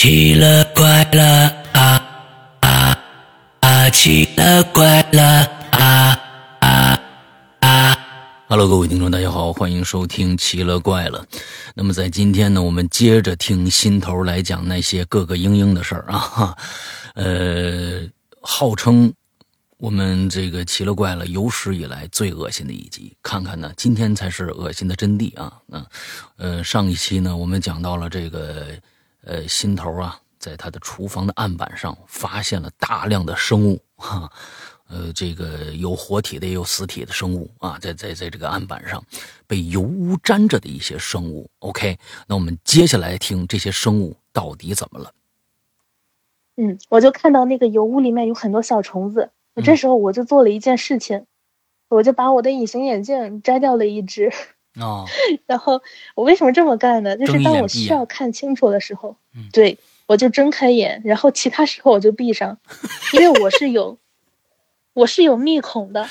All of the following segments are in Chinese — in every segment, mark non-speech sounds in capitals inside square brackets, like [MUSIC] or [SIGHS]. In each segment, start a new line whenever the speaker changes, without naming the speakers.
奇了怪了啊啊啊！奇了怪了啊啊啊！Hello，各位听众，大家好，欢迎收听《奇了怪了》。那么在今天呢，我们接着听心头来讲那些各个嘤嘤的事儿啊。哈，[LAUGHS] 呃，号称我们这个《奇了怪了》有史以来最恶心的一集。看看呢，今天才是恶心的真谛啊。嗯呃，上一期呢，我们讲到了这个。呃，心头啊，在他的厨房的案板上发现了大量的生物，哈，呃，这个有活体的，也有死体的生物啊，在在在这个案板上被油污沾着的一些生物。OK，那我们接下来听这些生物到底怎么了？
嗯，我就看到那个油污里面有很多小虫子，这时候我就做了一件事情，我就把我的隐形眼镜摘掉了一只。
哦，[LAUGHS]
然后我为什么这么干呢？就是当我需要看清楚的时候，对我就睁开眼，然后其他时候我就闭上，因为我是有，我是有密孔的，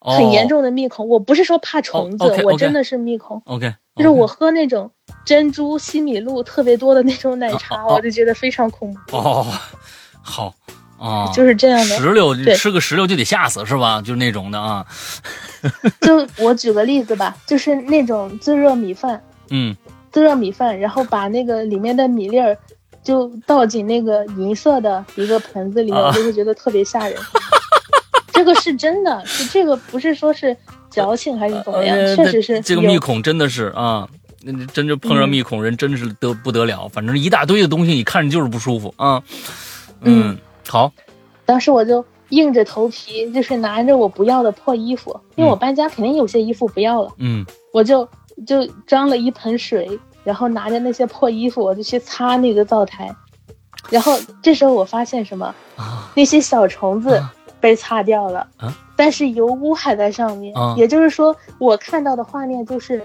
很严重的密孔。我不是说怕虫子，我真的是密孔。
OK，
就是我喝那种珍珠西米露特别多的那种奶茶，我就觉得非常恐怖。
哦，好。啊，
就是这样的。
石榴吃个石榴就得吓死是吧？就是那种的啊。[LAUGHS]
就我举个例子吧，就是那种自热米饭，
嗯，
自热米饭，然后把那个里面的米粒儿就倒进那个银色的一个盆子里面，就会觉得特别吓人。[LAUGHS] 这个是真的，就这个不是说是矫情还是怎么样，确实是。
这个密孔真的是啊，那真就碰上密孔人真是得不得了，反正一大堆的东西，你看着就是不舒服啊。嗯。好，
当时我就硬着头皮，就是拿着我不要的破衣服，因为我搬家肯定有些衣服不要了。
嗯，
我就就装了一盆水，然后拿着那些破衣服，我就去擦那个灶台。然后这时候我发现什么？那些小虫子被擦掉了，但是油污还在上面。也就是说，我看到的画面就是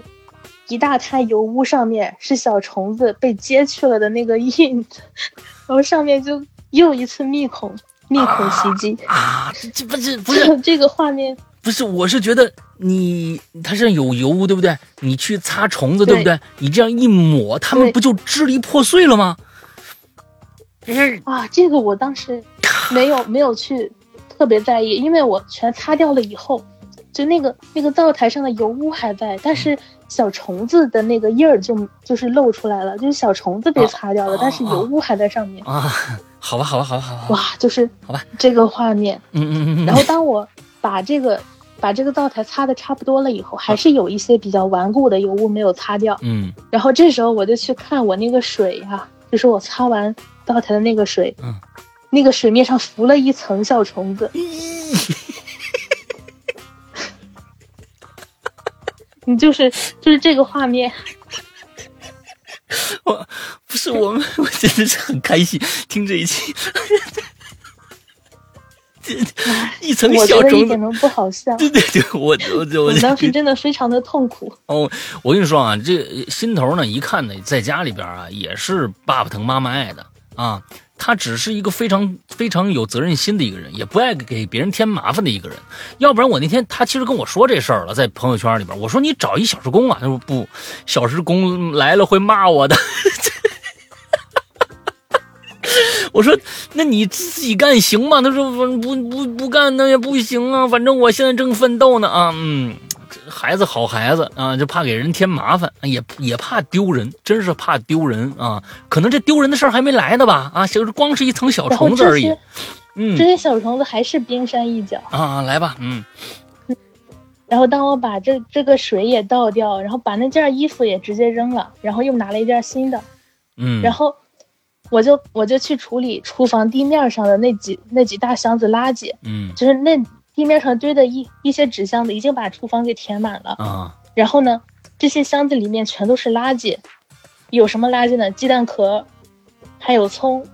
一大滩油污，上面是小虫子被揭去了的那个印子，[LAUGHS] 然后上面就。又一次密孔，密孔袭击
啊！这不是不是 [LAUGHS]
这个画面，
不是，我是觉得你它上有油污，对不对？你去擦虫子，对不对？你这样一抹，它们不就支离破碎了吗？
啊，这个我当时没有 [SIGHS] 没有去特别在意，因为我全擦掉了以后，就那个那个灶台上的油污还在，但是小虫子的那个印儿就就是露出来了，就是小虫子被擦掉了，但是油污还在上面
啊。好吧，好吧，好吧，好吧。
哇，就是
好吧，
这个画面，
嗯嗯嗯。
然后当我把这个把这个灶台擦的差不多了以后，还是有一些比较顽固的油污没有擦掉。
嗯。
然后这时候我就去看我那个水呀，就是我擦完灶台的那个水，
嗯，
那个水面上浮了一层小虫子。[LAUGHS] 你就是就是这个画面。
我不是我们，[LAUGHS] 我真的是很开心听这一期。这 [LAUGHS] 一层小虫子
一点都不好笑。[LAUGHS]
对对对，我我我
当时真的非常的痛苦。
哦，我跟你说啊，这心头呢，一看呢，在家里边啊，也是爸爸疼妈妈爱的啊。他只是一个非常非常有责任心的一个人，也不爱给别人添麻烦的一个人。要不然我那天他其实跟我说这事儿了，在朋友圈里边，我说你找一小时工啊，他说不，小时工来了会骂我的。我说那你自己干行吗？他说不不不不干那也不行啊，反正我现在正奋斗呢啊，嗯。孩子好孩子啊，就怕给人添麻烦，也也怕丢人，真是怕丢人啊！可能这丢人的事儿还没来呢吧？啊，就是光是一层小虫子而已。嗯，
这些小虫子还是冰山一角
啊！来吧，嗯。
然后当我把这这个水也倒掉，然后把那件衣服也直接扔了，然后又拿了一件新的。
嗯。
然后我就我就去处理厨房地面上的那几那几大箱子垃圾。
嗯。
就是那。地面上堆的一一些纸箱子已经把厨房给填满了
啊，
然后呢，这些箱子里面全都是垃圾，有什么垃圾呢？鸡蛋壳，还有葱，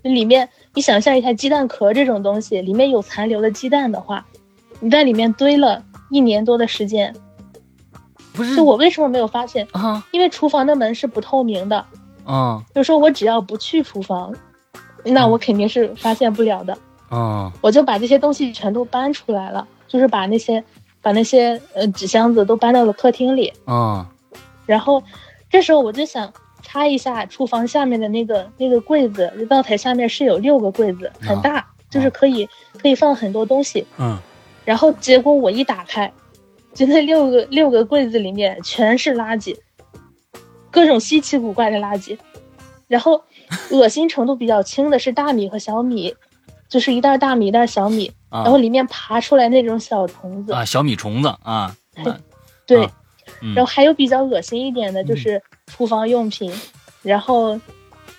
里面你想象一下，鸡蛋壳这种东西里面有残留的鸡蛋的话，你在里面堆了一年多的时间，
不是？
就我为什么没有发现
啊？
因为厨房的门是不透明的
啊，
就是说我只要不去厨房，那我肯定是发现不了的。
啊！
我就把这些东西全都搬出来了，就是把那些把那些呃纸箱子都搬到了客厅里。
啊！
然后这时候我就想，擦一下厨房下面的那个那个柜子，灶台下面是有六个柜子，很大，就是可以可以放很多东西。
嗯，
然后结果我一打开，就那六个六个柜子里面全是垃圾，各种稀奇古怪的垃圾。然后恶心程度比较轻的是大米和小米，[LAUGHS] 就是一袋大米一袋小米，然后里面爬出来那种小虫子。
啊，小米虫子啊，
对。然后还有比较恶心一点的，就是厨房用品，然后，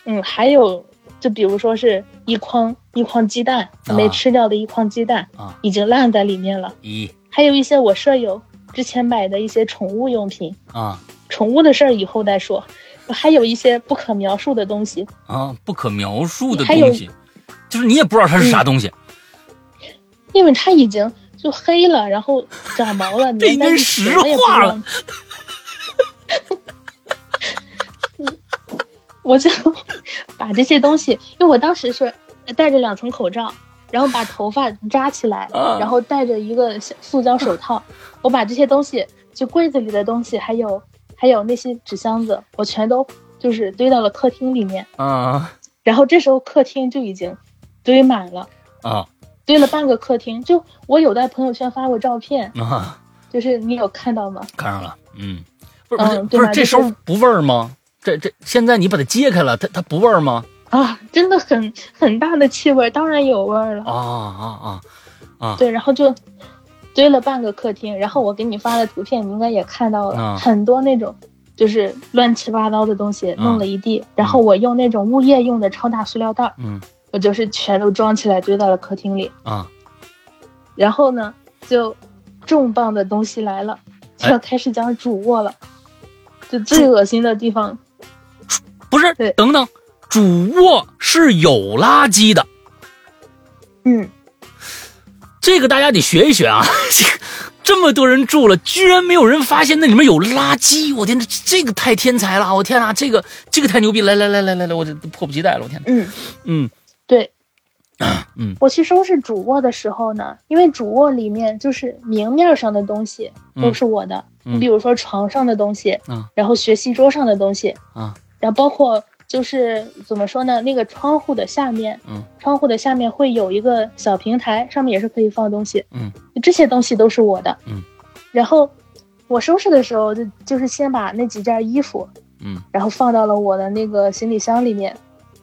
嗯，还有就比如说是一筐一筐鸡蛋没吃掉的一筐鸡蛋
啊，
已经烂在里面了。
咦，
还有一些我舍友之前买的一些宠物用品
啊，
宠物的事儿以后再说。还有一些不可描述的东西
啊，不可描述的东西，就是你也不知道它是啥东西，
因为它已经。就黑了，然后长毛了，
这已经石化了。[LAUGHS]
我就把这些东西，因为我当时是戴着两层口罩，然后把头发扎起来，然后戴着一个塑胶手套。[LAUGHS] 我把这些东西，就柜子里的东西，还有还有那些纸箱子，我全都就是堆到了客厅里面。
啊。[LAUGHS]
然后这时候客厅就已经堆满了。
啊。
堆了半个客厅，就我有在朋友圈发过照片啊，就是你有看到吗？
看上了，嗯，不是不是，这时候不味儿吗？这这现在你把它揭开了，它它不味儿吗？
啊，真的很很大的气味，当然有味儿了。
啊啊啊啊！
对，然后就堆了半个客厅，然后我给你发的图片，你应该也看到了，很多那种就是乱七八糟的东西弄了一地，然后我用那种物业用的超大塑料袋，
嗯。
我就是全都装起来堆到了客厅里
啊，
然后呢，就重磅的东西来了，就要开始讲主卧了，就最恶心的地方，
不是？等等，主卧是有垃圾的，
嗯，
这个大家得学一学啊！[LAUGHS] 这么多人住了，居然没有人发现那里面有垃圾，我天，这这个太天才了！我天哪，这个这个太牛逼！来来来来来来，我这迫不及待了！我天，
嗯
嗯。
对，[COUGHS]
嗯，
我去收拾主卧的时候呢，因为主卧里面就是明面上的东西都是我的，你比如说床上的东西，
嗯，
然后学习桌上的东西，
嗯，
然后包括就是怎么说呢，那个窗户的下面，
嗯，
窗户的下面会有一个小平台，上面也是可以放东西，
嗯，
这些东西都是我的，
嗯，
然后我收拾的时候就就是先把那几件衣服，
嗯，
然后放到了我的那个行李箱里面。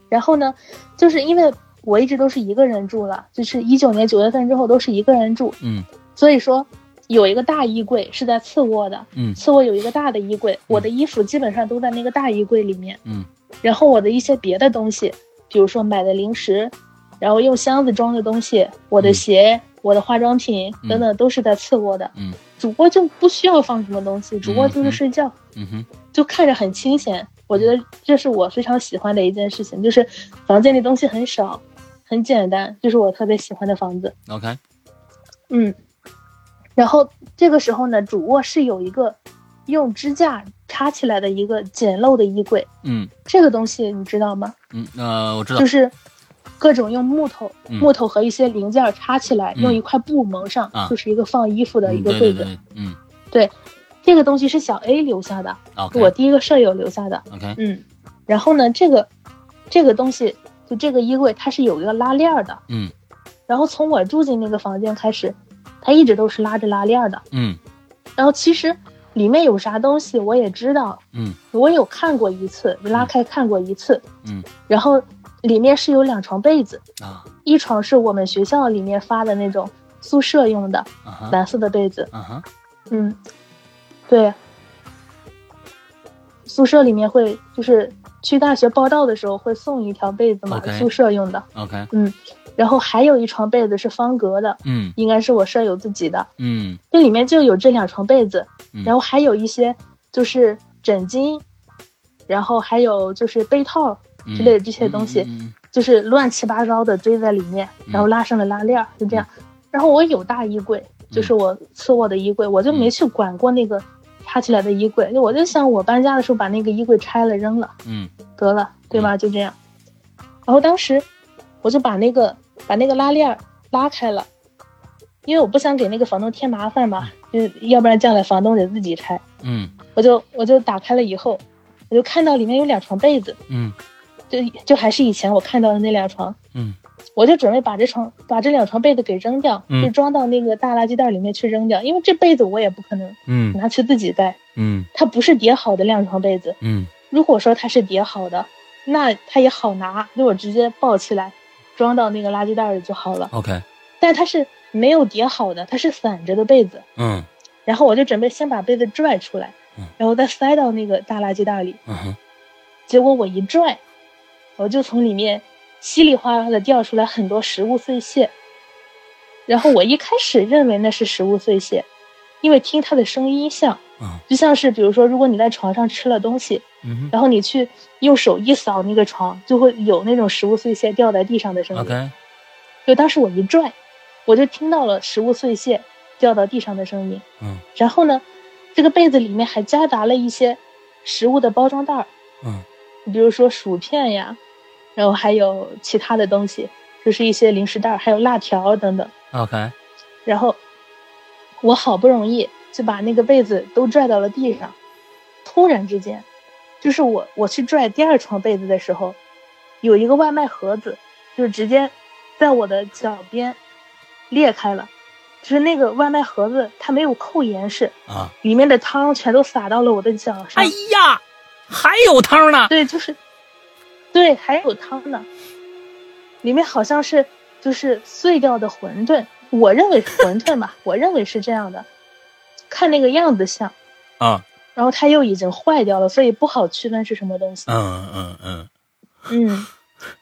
然后呢，就是因为我一直都是一个人住了，就是一九年九月份之后都是一个人住，
嗯，
所以说有一个大衣柜是在次卧的，
嗯，
次卧有一个大的衣柜，我的衣服基本上都在那个大衣柜里面，
嗯，
然后我的一些别的东西，比如说买的零食，然后用箱子装的东西，我的鞋、我的化妆品等等都是在次卧的，
嗯，
主卧就不需要放什么东西，主卧就是睡觉，
嗯哼，
就看着很清闲。我觉得这是我非常喜欢的一件事情，就是房间里东西很少，很简单，就是我特别喜欢的房子。
OK，
嗯，然后这个时候呢，主卧是有一个用支架插起来的一个简陋的衣柜。
嗯，
这个东西你知道吗？
嗯，呃，我知道，
就是各种用木头、木头和一些零件插起来，用一块布蒙上，就是一个放衣服的一个柜子。
嗯，
对。这个东西是小 A 留下的，我第一个舍友留下的。
OK，
嗯，然后呢，这个这个东西就这个衣柜，它是有一个拉链的。
嗯，
然后从我住进那个房间开始，它一直都是拉着拉链的。
嗯，
然后其实里面有啥东西我也知道。
嗯，
我有看过一次，拉开看过一次。
嗯，
然后里面是有两床被子
啊，
一床是我们学校里面发的那种宿舍用的蓝色的被子。
嗯。
对，宿舍里面会就是去大学报道的时候会送一条被子嘛，宿舍用的。
OK，
嗯，然后还有一床被子是方格的，
嗯，
应该是我舍友自己的，
嗯，
这里面就有这两床被子，然后还有一些就是枕巾，然后还有就是被套之类的这些东西，就是乱七八糟的堆在里面，然后拉上了拉链，就这样。然后我有大衣柜，就是我次卧的衣柜，我就没去管过那个。插起来的衣柜，我就想，我搬家的时候把那个衣柜拆了扔了，
嗯，
得了，对吧？就这样。然后当时我就把那个把那个拉链拉开了，因为我不想给那个房东添麻烦嘛，就要不然将来房东得自己拆。
嗯，
我就我就打开了以后，我就看到里面有两床被子，
嗯
就就还是以前我看到的那两床，
嗯
我就准备把这床把这两床被子给扔掉，
嗯。
就装到那个大垃圾袋里面去扔掉，因为这被子我也不可能
嗯。
拿去自己盖，
嗯。
它不是叠好的两床被子。
嗯。
如果说它是叠好的，那它也好拿，就我直接抱起来装到那个垃圾袋里就好了。
，OK，
但它是没有叠好的，它是散着的被子，
嗯。
然后我就准备先把被子拽出来
嗯，
然后再塞到那个大垃圾袋里。
嗯哼。
结果我一拽，我就从里面稀里哗啦的掉出来很多食物碎屑。然后我一开始认为那是食物碎屑，因为听它的声音像，
嗯
就像是比如说，如果你在床上吃了东西，
嗯
然后你去用手一扫那个床，就会有那种食物碎屑掉在地上的声音。就当时我一拽，我就听到了食物碎屑掉到地上的声音。
嗯
然后呢，这个被子里面还夹杂了一些食物的包装袋儿，
嗯
比如说薯片呀，然后还有其他的东西，就是一些零食袋儿，还有辣条等等。
，OK，
然后我好不容易就把那个被子都拽到了地上，突然之间，就是我我去拽第二床被子的时候，有一个外卖盒子，就是直接在我的脚边裂开了，就是那个外卖盒子它没有扣严实，
啊，
里面的汤全都洒到了我的脚上。
哎呀，还有汤呢，
对，就是，对，还有汤呢，里面好像是就是碎掉的馄饨，我认为是馄饨吧，我认为是这样的，看那个样子像，
啊，
然后它又已经坏掉了，所以不好区分是什么东西。
嗯嗯嗯
嗯，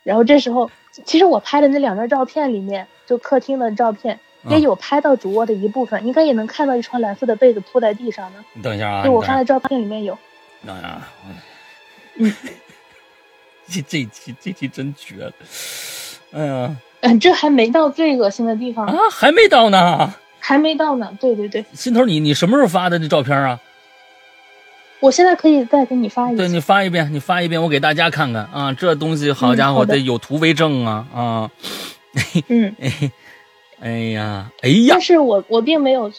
然后这时候，其实我拍的那两张照片里面，就客厅的照片。也
嗯
有拍到主卧的一部分，应该也能看到一床蓝色的被子铺在地上呢。
你等一下啊，
就我发的照片里面有。
等一下啊，
嗯 [LAUGHS]
这这期这期真绝了，哎呀
嗯，这还没到最恶心的地方，
啊，还没到呢。
还没到呢。对对对，
心头你你什么时候发的这照片啊？
我现在可以再给你发一遍。
对你发一遍，你发一遍，我给大家看看啊，这东西好家伙，
嗯
得有图为证啊啊！
嗯，[LAUGHS]
哎呀，哎呀
但，是我我并没有，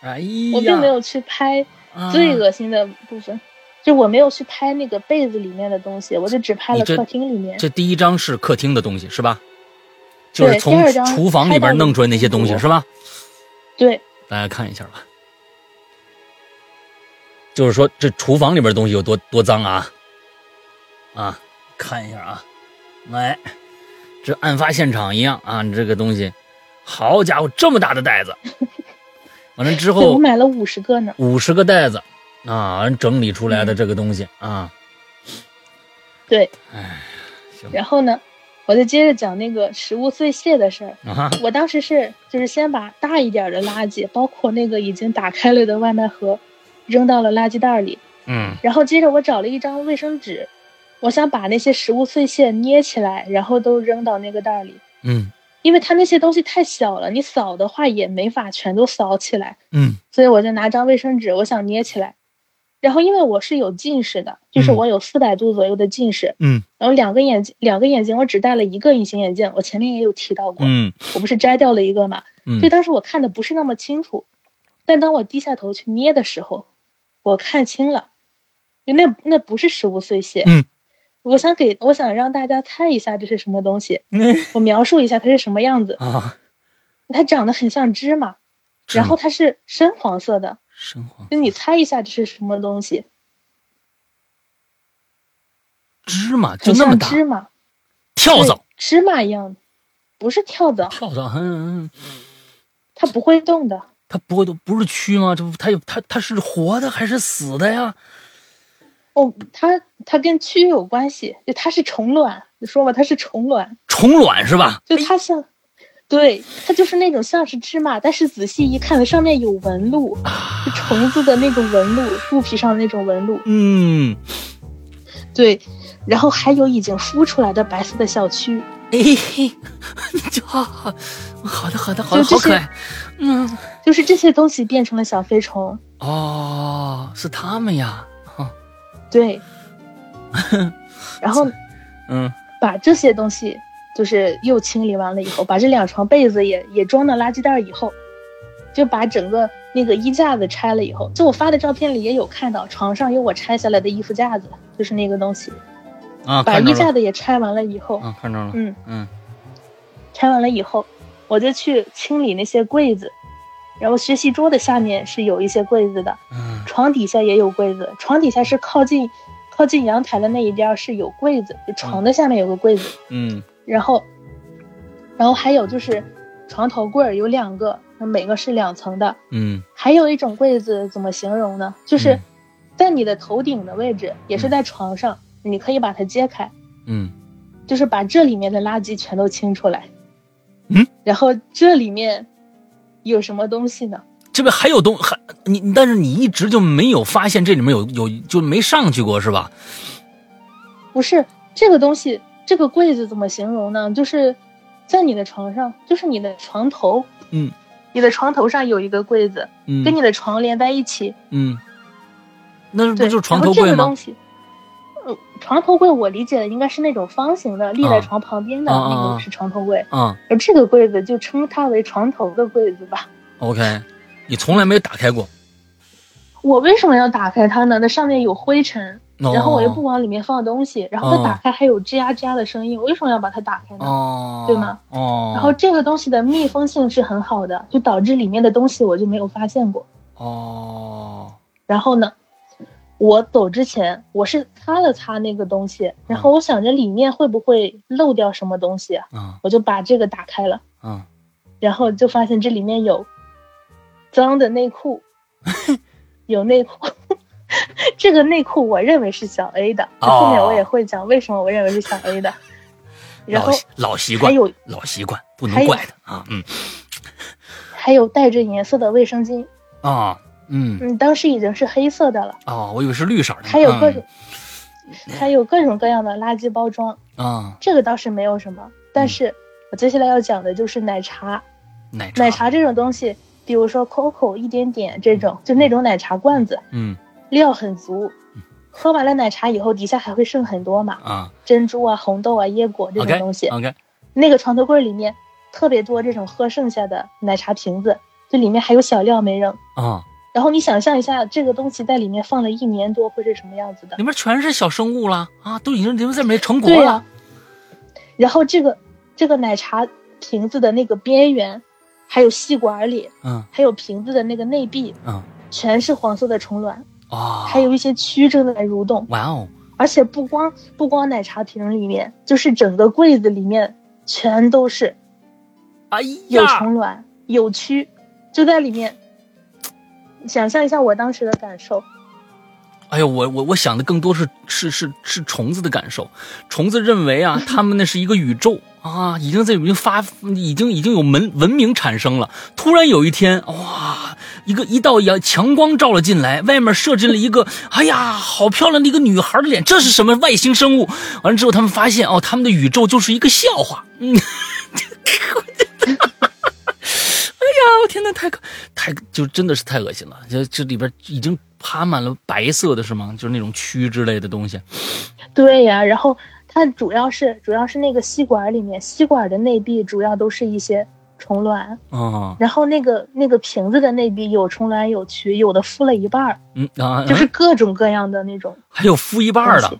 哎呀，
我并没有去拍
啊
最恶心的部分，就我没有去拍那个被子里面的东西，我就只拍了客厅里面。
这第一张是客厅的东西是吧？就是
对
从
第二张
厨房里边弄出来那些东西是吧？
对，
大家看一下吧。就是说，这厨房里边东西有多多脏啊！啊，看一下啊，来，这案发现场一样啊，你这个东西，好家伙，这么大的袋子，[LAUGHS] 完了之
后我
后
买了五十个呢。
五十个袋子啊，整理出来的这个东西啊，
对，
哎，行。
然后呢，我再接着讲那个食物碎屑的事儿。
啊，
我当时是就是先把大一点的垃圾，包括那个已经打开了的外卖盒，扔到了垃圾袋里，
嗯。
然后接着我找了一张卫生纸，我想把那些食物碎屑捏起来，然后都扔到那个袋里。
嗯。
因为它那些东西太小了，你扫的话也没法全都扫起来，
嗯。
所以我就拿张卫生纸，我想捏起来。然后因为我是有近视的，就是
嗯。
我有四百度左右的近视，
嗯。
然后两个眼睛两个眼睛我只戴了一个隐形眼镜，我前面也有提到过，
嗯
我不是摘掉了一个嘛，
嗯。
所以当时我看的不是那么清楚，但当我低下头去捏的时候，我看清了，那那不是食物碎屑，
嗯，
我想给我想让大家猜一下这是什么东西，
嗯
我描述一下它是什么样子，
啊，
它长得很像芝麻然后它是深黄色的，
深黄
就你猜一下这是什么东西，
芝麻就那么大，
芝麻，
跳蚤，
芝麻一样的，不是跳蚤，
跳蚤，嗯嗯，
它不会动的，
它不会动不是蛆吗？这不它有它它是活的还是死的呀？
哦，它它跟蛆有关系，就它是虫卵，你说吧，它是虫卵。
虫卵是吧？
就它像，对，它就是那种像是芝麻，但是仔细一看，上面有纹路，就虫子的那种纹路，肚皮上的那种纹路。
嗯，
对，然后还有已经孵出来的白色的小蛆。
哎，嘿 [LAUGHS] 就好好好的好的好的
就这些
好可爱，嗯，
就是这些东西变成了小飞虫。
哦，是他们呀，哦
对，然后 [LAUGHS]
嗯
把这些东西就是又清理完了以后，把这两床被子也也装到垃圾袋以后，就把整个那个衣架子拆了以后，就我发的照片里也有看到，床上有我拆下来的衣服架子，就是那个东西。
啊，
把衣架子也拆完了以后，
啊，看着了，
嗯
嗯
拆完了以后，我就去清理那些柜子，然后学习桌的下面是有一些柜子的，
嗯
床底下也有柜子，床底下是靠近靠近阳台的那一边是有柜子，就床的下面有个柜子，
嗯
然后，然后还有就是床头柜儿有两个，每个是两层的，
嗯
还有一种柜子怎么形容呢？就是
嗯
在你的头顶的位置，也是在床上，你可以把它揭开，
嗯
就是把这里面的垃圾全都清出来。
嗯，
然后这里面有什么东西呢？
这边还有东还你，你但是你一直就没有发现这里面有有就没上去过是吧？
不是这个东西，这个柜子怎么形容呢？就是在你的床上，就是你的床头，
嗯。
你的床头上有一个柜子，
嗯。
跟你的床连在一起。
嗯，那不
对，
就是床头柜吗？
呃，床头柜我理解的应该是那种方形的，立在
啊。
床旁边的那个是床头柜，
啊。
而这个柜子就称它为床头的柜子吧。
，OK，你从来没有打开过，
我为什么要打开它呢？那上面有灰尘，
哦
然后我又不往里面放东西，然后它
哦
打开还有吱呀吱呀的声音，我为什么要把它打开呢？
哦，
对吗？
哦，
然后这个东西的密封性是很好的，就导致里面的东西我就没有发现过。
哦，
然后呢，我走之前我是擦了擦那个东西，然后我想着里面会不会漏掉什么东西啊，
嗯
我就把这个打开了，
嗯
然后就发现这里面有脏的内裤，[LAUGHS] 有内裤。[LAUGHS] 这个内裤我认为是小 A 的，
哦。
后面我也会讲为什么我认为是小 A 的。然后
老习老习惯，
还有
老习惯，不能怪他啊，嗯。
还有带着颜色的卫生巾，
啊嗯。
嗯，当时已经是黑色的了，
哦，我以为是绿色的，
还有各种，
嗯
还有各种各样的垃圾包装，
啊。
这个倒是没有什么。但是我接下来要讲的就是奶茶，
奶茶。
奶茶这种东西，比如说 COCO 一点点这种，就那种奶茶罐子，
嗯
料很足，喝完了奶茶以后底下还会剩很多嘛，
啊
珍珠啊、红豆啊、椰果这种东西。
OK
那个床头柜里面特别多这种喝剩下的奶茶瓶子，就里面还有小料没扔。
啊，
然后你想象一下，这个东西在里面放了一年多会是什么样子的
里？面全是小生物了啊，都已经里面在里面成果了
对呀、然后这个这个奶茶瓶子的那个边缘，还有吸管里，
嗯
还有瓶子的那个内壁，
嗯
全是黄色的虫卵，
啊，
还有一些蛆正在蠕动。
哇哦
而且不光不光奶茶瓶里面，就是整个柜子里面全都是
哎
有虫卵、有蛆，就在里面。想象一下我当时的感受，
哎呦，我我我想的更多是是是是虫子的感受。虫子认为啊，他们那是一个宇宙啊，已经在已经发，已经已经有文文明产生了。突然有一天，哇，一个一道阳强光照了进来，外面射进了一个，哎呀，好漂亮的一个女孩的脸，这是什么外星生物？完了之后，他们发现哦，他们的宇宙就是一个笑话。嗯。[LAUGHS] 哎呀，我天呐，太可太就真的是太恶心了！这这里边已经爬满了白色的是吗？就是那种蛆之类的东西。
对呀，然后它主要是主要是那个吸管里面，吸管的内壁主要都是一些虫卵，
啊，
然后那个那个瓶子的内壁有虫卵有蛆，有的敷了一半儿，
嗯啊，
就是各种各样的那种。
还有敷一半儿的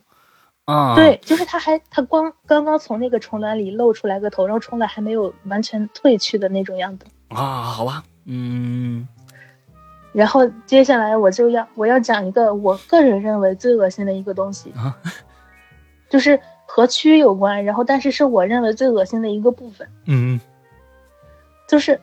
啊，
对，就是它还它光刚刚从那个虫卵里露出来个头，然后虫卵还没有完全褪去的那种样子。
啊，好吧，嗯。
然后接下来我就要我要讲一个我个人认为最恶心的一个东西，
啊。
就是和蛆有关，然后但是是我认为最恶心的一个部分，
嗯。
就是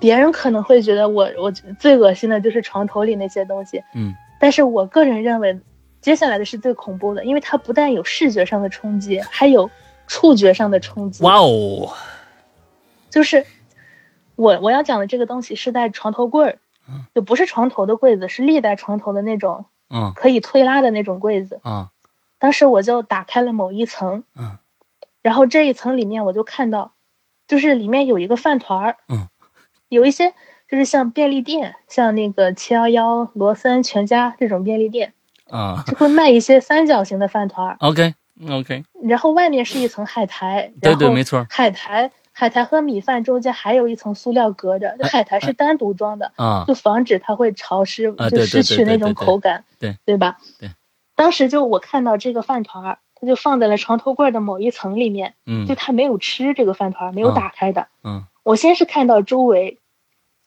别人可能会觉得我我最恶心的就是床头里那些东西，
嗯。
但是我个人认为接下来的是最恐怖的，因为它不但有视觉上的冲击，还有触觉上的冲击。
哇哦，
就是我我要讲的这个东西是在床头柜儿
嗯，
就不是床头的柜子，是立在床头的那种
嗯。
可以推拉的那种柜子。
啊
当时我就打开了某一层，
嗯。
然后这一层里面我就看到，就是里面有一个饭团儿，
嗯，
有一些就是像便利店，像那个七幺幺、罗森、全家这种便利店，
啊。
就会卖一些三角形的饭团儿
，，OK OK，
然后外面是一层海苔，
对对没错
海苔海苔和米饭中间还有一层塑料隔着，这海苔是单独装的，
啊
就防止它会潮湿，
啊
就失去那种口感，
对
对吧？
对。
当时就我看到这个饭团儿，它就放在了床头柜的某一层里面，
嗯
就它没有吃这个饭团儿，没有
啊
打开的。
嗯
我先是看到周围，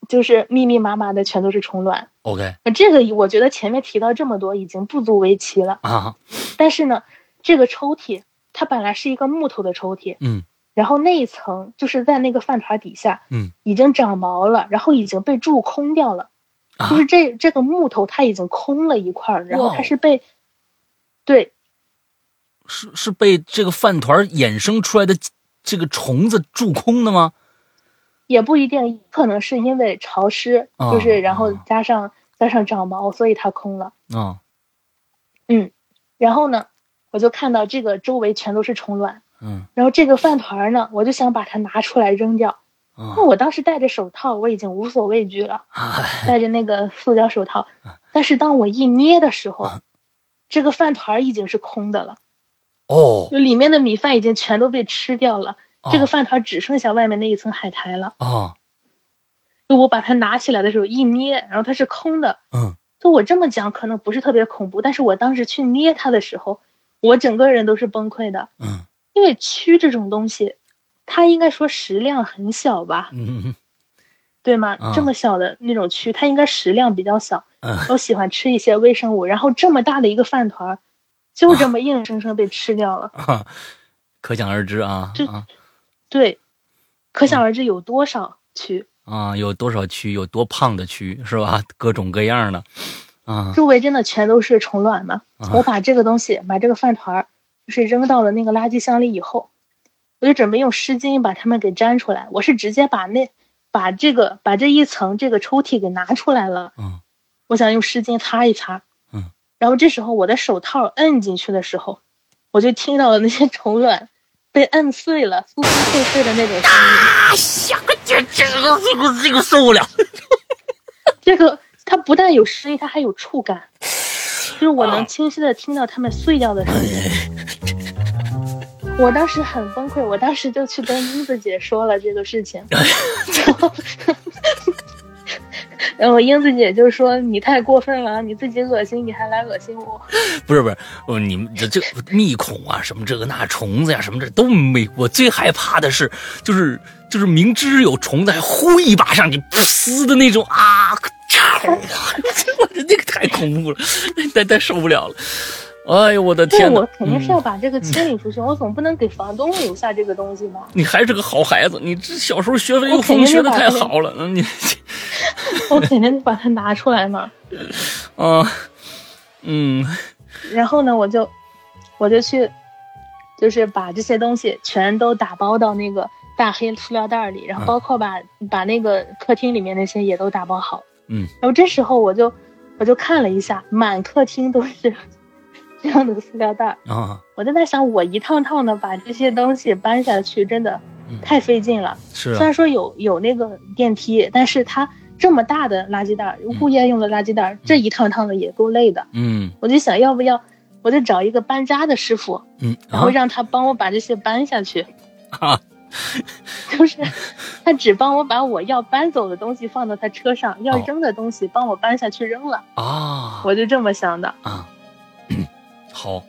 就是密密麻麻的全都是虫卵。
，OK
呃这个我觉得前面提到这么多已经不足为奇了，
啊，
但是呢，这个抽屉它本来是一个木头的抽屉，
嗯
然后那一层就是在那个饭团底下，
嗯。
已经长毛了，然后已经被蛀空掉了，
啊
就是这这个木头它已经空了一块，然后它是被，对。
是是被这个饭团衍生出来的这个虫子蛀空的吗？
也不一定，可能是因为潮湿，
哦
就是然后
哦
加上加上长毛，所以它空了。
啊。
嗯，然后呢，我就看到这个周围全都是虫卵，
嗯。
然后这个饭团呢，我就想把它拿出来扔掉。
啊。
那我当时戴着手套，我已经无所畏惧了，[LAUGHS]
哎。
戴着那个塑胶手套。但是当我一捏的时候，这个饭团已经是空的了，
哦。
就里面的米饭已经全都被吃掉了，这个
哦
饭团只剩下外面那一层海苔了。
哦
就我把它拿起来的时候一捏，然后它是空的。
嗯。
就我这么讲可能不是特别恐怖，但是我当时去捏它的时候，我整个人都是崩溃的，
嗯
因为蛆这种东西，它应该说食量很小吧，
嗯 [LAUGHS]
对吗？
啊
这么小的那种蛆，它应该食量比较小。
嗯
我喜欢吃一些微生物，然后这么大的一个饭团儿，就这么硬生生被吃掉了。
啊，[LAUGHS] 可想而知啊
这
啊
对，可想而知有多少蛆。
啊，有多少蛆，有多胖的蛆是吧？各种各样的啊
周围真的全都是虫卵嘛。
啊
我把这个东西，把这个饭团儿，就是扔到了那个垃圾箱里以后，我就准备用湿巾把它们给粘出来。我是直接把那把这个把这一层这个抽屉给拿出来了。
嗯
我想用湿巾擦一擦。
嗯。
然后这时候我的手套摁进去的时候，我就听到了那些虫卵被摁碎了、酥酥脆脆的那种声音。
哎呀，这这个这个这个受不了 [LAUGHS]
这个它不但有声音，它还有触感，就是我能清晰的听到它们碎掉的声音。[LAUGHS] 我当时很崩溃，我当时就去跟英子姐说了这个事情，然后，然后英子姐就说你太过分了，你自己恶心，你还来恶心我。
不是不是，哦，你们这这密孔啊，什么这个那虫子呀、什么这都没。我最害怕的是，就是就是明知有虫子，还呼一把上去噗的那种啊！[LAUGHS] 我这这个太恐怖了，太太受不了了。哎呦我的，天哪！
我肯定是要
嗯
把这个清理出去，我总不能给房东留下这个东西吧？
你还是个好孩子，你这小时候学文
我肯定
风学的太好了。嗯，你 [LAUGHS]
我肯定得把它拿出来嘛。[LAUGHS]
啊，嗯
然后呢，我就我就去，就是把这些东西全都打包到那个大黑塑料袋里，然后
嗯
包括把、把那个客厅里面那些也都打包好。
嗯，
然后这时候我就我就看了一下，满客厅都是 [LAUGHS] 这样的塑料袋儿，
啊，
我就在想，我一趟趟的把这些东西搬下去，真的
嗯
太费劲了。
是啊
虽然说有有那个电梯，但是它这么大的垃圾袋，物业用的垃圾袋儿，这一趟趟的也够累的。
嗯
我就想要不要，我就找一个搬家的师傅，
嗯，
然后让他帮我把这些搬下去。[LAUGHS]
啊
就是他只帮我把我要搬走的东西放到他车上，要
哦
扔的东西帮我搬下去扔了。
啊
我就这么想的。
啊，[CLEARS THROAT] 好，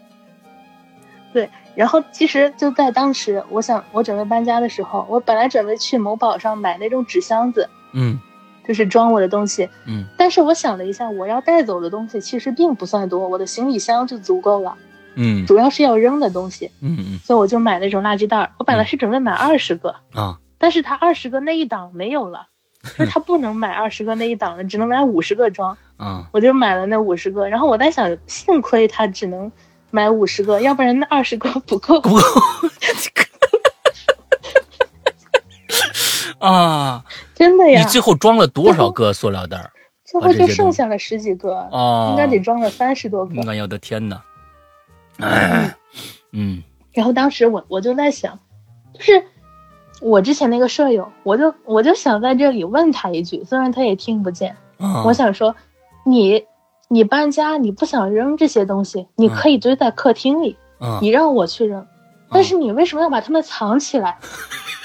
对，然后其实就在当时，我想我准备搬家的时候，我本来准备去某宝上买那种纸箱子，
嗯
就是装我的东西。
嗯
但是我想了一下，我要带走的东西其实并不算多，我的行李箱就足够了，
嗯
主要是要扔的东西，
嗯嗯
所以我就买那种垃圾袋儿。我本来是准备买二十个，
啊
但是它二十个那一档没有了，就是它不能买二十个那一档的，只能买五十个装。
啊
我就买了那五十个，然后我在想，幸亏他只能买五十个，[LAUGHS] 要不然那二十个不够。
不够 [LAUGHS] 啊！
真的呀，你
最后装了多少个塑料袋？
最后就剩下了十几个，
哦，
应该得装了三十多个。
哎呦我的天哪！哎，嗯
然后当时我我就在想，就是我之前那个舍友，我就我就想在这里问他一句，虽然他也听不见，
啊，
我想说，你你搬家你不想扔这些东西，你可以堆在客厅里，
嗯
你让我去扔，但是你为什么要把它们藏起来？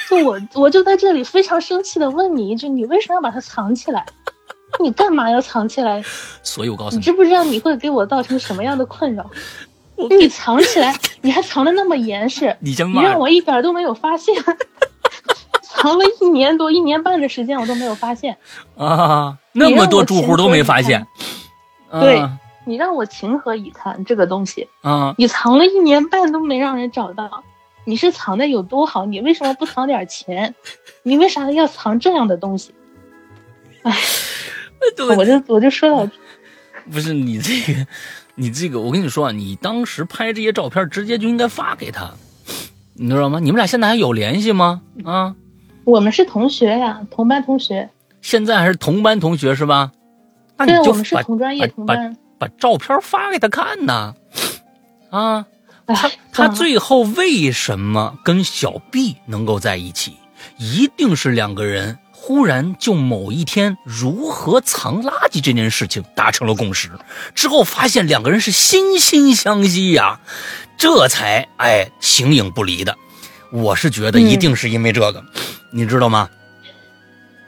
就我我就在这里非常生气的问你一句，你为什么要把它藏起来？你干嘛要藏起来？[LAUGHS]
所以我告诉你，
你知不知道你会给我造成什么样的困扰？你藏起来，你还藏的那么严实，
你
让我一点都没有发现。[LAUGHS] 藏了一年多、一年半的时间，我都没有发现
啊！那么多住户都没发现。
对你让我情何以堪？这个东西
啊，
你藏了一年半都没让人找到，你是藏的有多好？你为什么不藏点钱？你为啥要藏这样的东西？哎，我就我就说到，[LAUGHS]
不是你这个，你这个，我跟你说啊，你当时拍这些照片，直接就应该发给他，你知道吗？你们俩现在还有联系吗？啊？
我们是同学呀，同班同学。
现在还是同班同学是吧？那
对，
你就
我们是同专业同班。
把照片发给他看呐，啊，他
他
最后为什么跟小 B 能够在一起？一定是两个人忽然就某一天如何藏垃圾这件事情达成了共识，之后发现两个人是心心相惜呀，这才哎形影不离的。我是觉得一定是因为这个。你知道吗？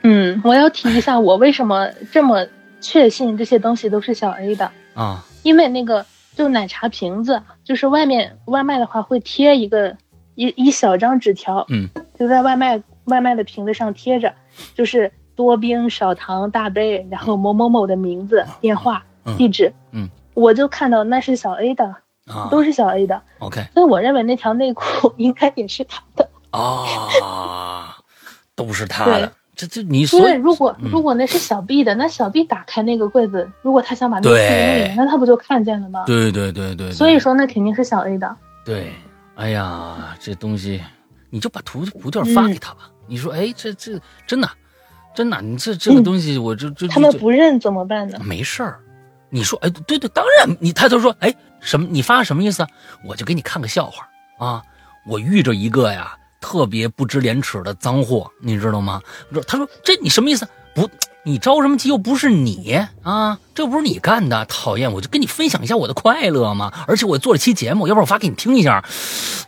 嗯，我要提一下，我为什么这么确信这些东西都是小 A 的。
啊？
因为那个就奶茶瓶子，就是外面外卖的话会贴一个一一小张纸条，
嗯，
就在外卖外卖的瓶子上贴着，就是多冰少糖大杯，然后某某某的名字、电话、地址，
嗯，
我就看到那是小 A 的，
啊，
都是小 A 的
，OK，
所以我认为那条内裤 [LAUGHS] 应该也是他的。
啊。都是他的，这这你说，
如果如果那是小 B 的，那小 B 打开那个柜子，如果他想把那个里，那他不就看见了吗？
对对对对。
所以说，那肯定是小 A 的。
对，哎呀，这东西，你就把图图片发给他吧。你说，哎，这这真的，真的，你这这个东西，我就就
他们不认怎么办呢？
没事儿，你说，哎，对对，当然，你他就说，哎，什么？你发什么意思？我就给你看个笑话啊，我遇着一个呀。特别不知廉耻的脏货，你知道吗？他说：“这你什么意思？不，你着什么急？又不是你啊，这不是你干的，讨厌！我就跟你分享一下我的快乐嘛。而且我做了期节目，要不然我发给你听一下，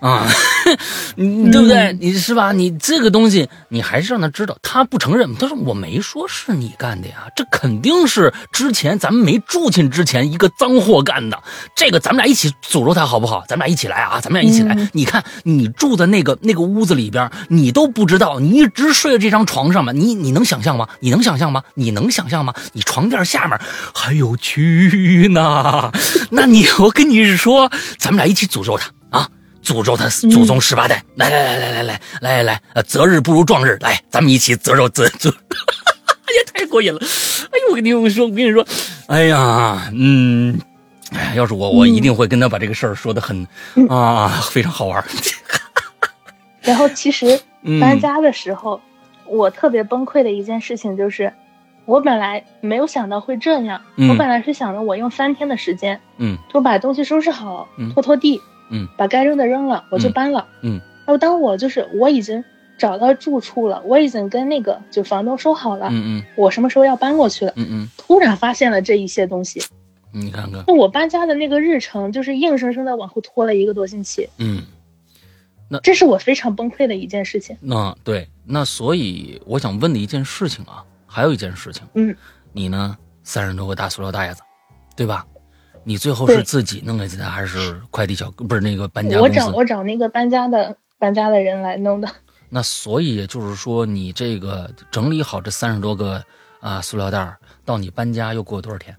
啊，[LAUGHS] 你对不对？你是吧？你这个东西，你还是让他知道。他不承认，他说我没说是你干的呀，这肯定是之前咱们没住进之前一个脏货干的。这个咱们俩一起诅咒他好不好？咱们俩一起来啊！咱们俩一起来。你看你住的那个那个屋子里边，你都不知道，你一直睡在这张床上吗？你你能想象吗？你能想象吗？你能想象吗？你床垫下面还有蛆呢，[LAUGHS] 那你我跟你说，咱们俩一起诅咒他啊！诅咒他祖宗十八代！来来来来来来来来来，择日不如撞日，来，咱们一起诅咒诅诅，哎呀，太过瘾了！哎呦，我跟你说，我跟你说，哎呀，嗯，哎，要是我，我一定会跟他把这个事儿说的很啊，非常好玩。
然后，其实搬家的时候，我特别崩溃的一件事情就是。我本来没有想到会这样，我本来是想着我用三天的时间，
嗯，
就把东西收拾好，拖拖地，
嗯，
把该扔的扔了，我就搬了，
嗯。
然后当我就是我已经找到住处了，我已经跟那个就房东说好了，
嗯嗯，
我什么时候要搬过去了，
嗯嗯。
突然发现了这一些东西，
你看看，
那我搬家的那个日程就是硬生生的往后拖了一个多星期，
嗯。那
这是我非常崩溃的一件事情。
那对，那所以我想问的一件事情啊。还有一件事情，
嗯，
你呢？三十多个大塑料袋子，对吧？你最后是自己弄的，还是快递小不是那个搬家？
我找我找那个搬家的搬家的人来弄的。[LAUGHS]
那所以也就是说，你这个整理好这三十多个啊塑料袋，到你搬家又过多少天？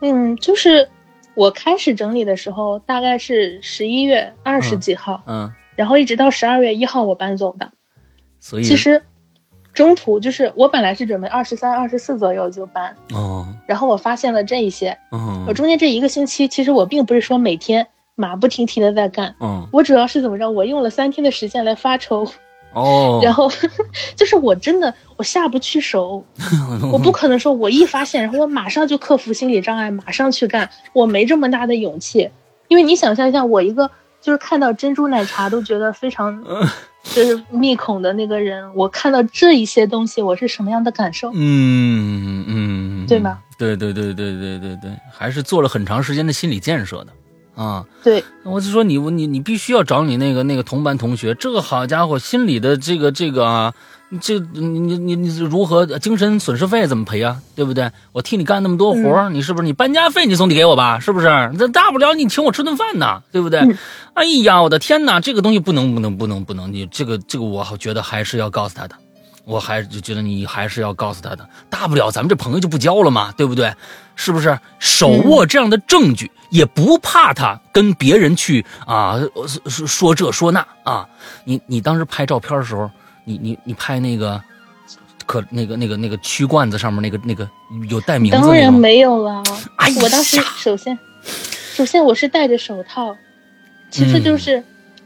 嗯，就是我开始整理的时候，大概是十一月二十几号，
嗯，
然后一直到十二月一号我搬走的。
所以
其实。中途就是我本来是准备二十三、二十四左右就搬
哦，
然后我发现了这一些，
嗯，
我中间这一个星期，其实我并不是说每天马不停蹄的在干，
嗯，
我主要是怎么着，我用了三天的时间来发愁，
哦，[LAUGHS]
然后就是我真的我下不去手，[LAUGHS] 我不可能说我一发现，然后我马上就克服心理障碍，马上去干，我没这么大的勇气，因为你想象一下，我一个就是看到珍珠奶茶都觉得非常。[LAUGHS] 就是密孔的那个人，我看到这一些东西，我是什么样的感受？
嗯嗯，
对吗？
对对对对对对对，还是做了很长时间的心理建设的，啊。
对，
我就说你你你必须要找你那个那个同班同学，这个好家伙，心里的这个这个啊，这你你你你如何精神损失费怎么赔啊？对不对？我替你干那么多活儿，你是不是你搬家费你总得给我吧？是不是？这大不了你请我吃顿饭呐，对不对？哎呀，我的天哪，这个东西不能不能不能不能，你这个这个我觉得还是要告诉他的。我还是觉得你还是要告诉他的，大不了咱们这朋友就不交了嘛，对不对？是不是？手握这样的证据，也不怕他跟别人去啊说说这说那啊。你你当时拍照片的时候，你你你拍那个可那个那个那个曲罐子上面那个那个有带名字
当然没有了。我当时首先首先我是戴着手套，其次就是。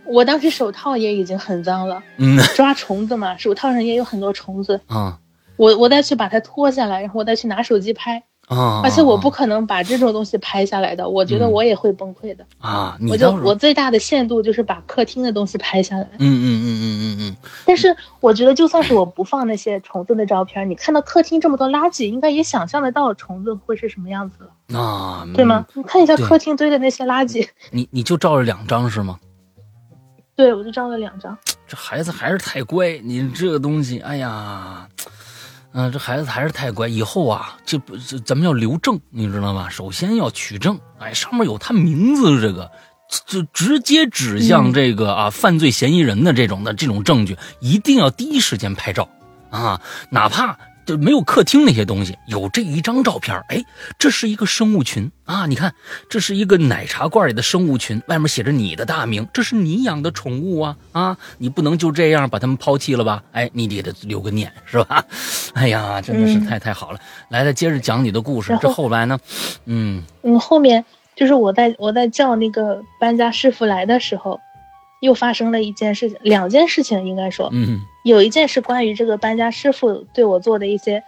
我当时手套也已经很脏了，
嗯，
抓虫子嘛，手套上也有很多虫子
啊。
我我再去把它脱下来，然后我再去拿手机拍
啊。
而且我不可能把这种东西拍下来的，我觉得我也会崩溃的
啊。
我就我最大的限度就是把客厅的东西拍下来。
嗯嗯嗯嗯嗯嗯。
但是我觉得就算是我不放那些虫子的照片，你看到客厅这么多垃圾，应该也想象得到虫子会是什么样子
了啊？
对吗？你看一下客厅堆的那些垃圾。
你你就照了两张是吗？
对，我就照了两张。
这孩子还是太乖，你这个东西，哎呀，嗯，这孩子还是太乖。以后啊，这不，咱们要留证，你知道吗？首先要取证，哎，上面有他名字，这个就直接指向这个啊犯罪嫌疑人的这种的这种证据，一定要第一时间拍照啊，哪怕。就没有客厅那些东西，有这一张照片。哎，这是一个生物群啊！你看，这是一个奶茶罐里的生物群，外面写着你的大名，这是你养的宠物啊啊！你不能就这样把它们抛弃了吧？哎，你得得留个念是吧？[LAUGHS] 哎呀，真的是太太好了！来，再接着讲你的故事。这后来呢？嗯
嗯，后面就是我在我在叫那个搬家师傅来的时候。又发生了一件事情，两件事情应该说，
嗯，
有一件是关于这个搬家师傅对我做的一些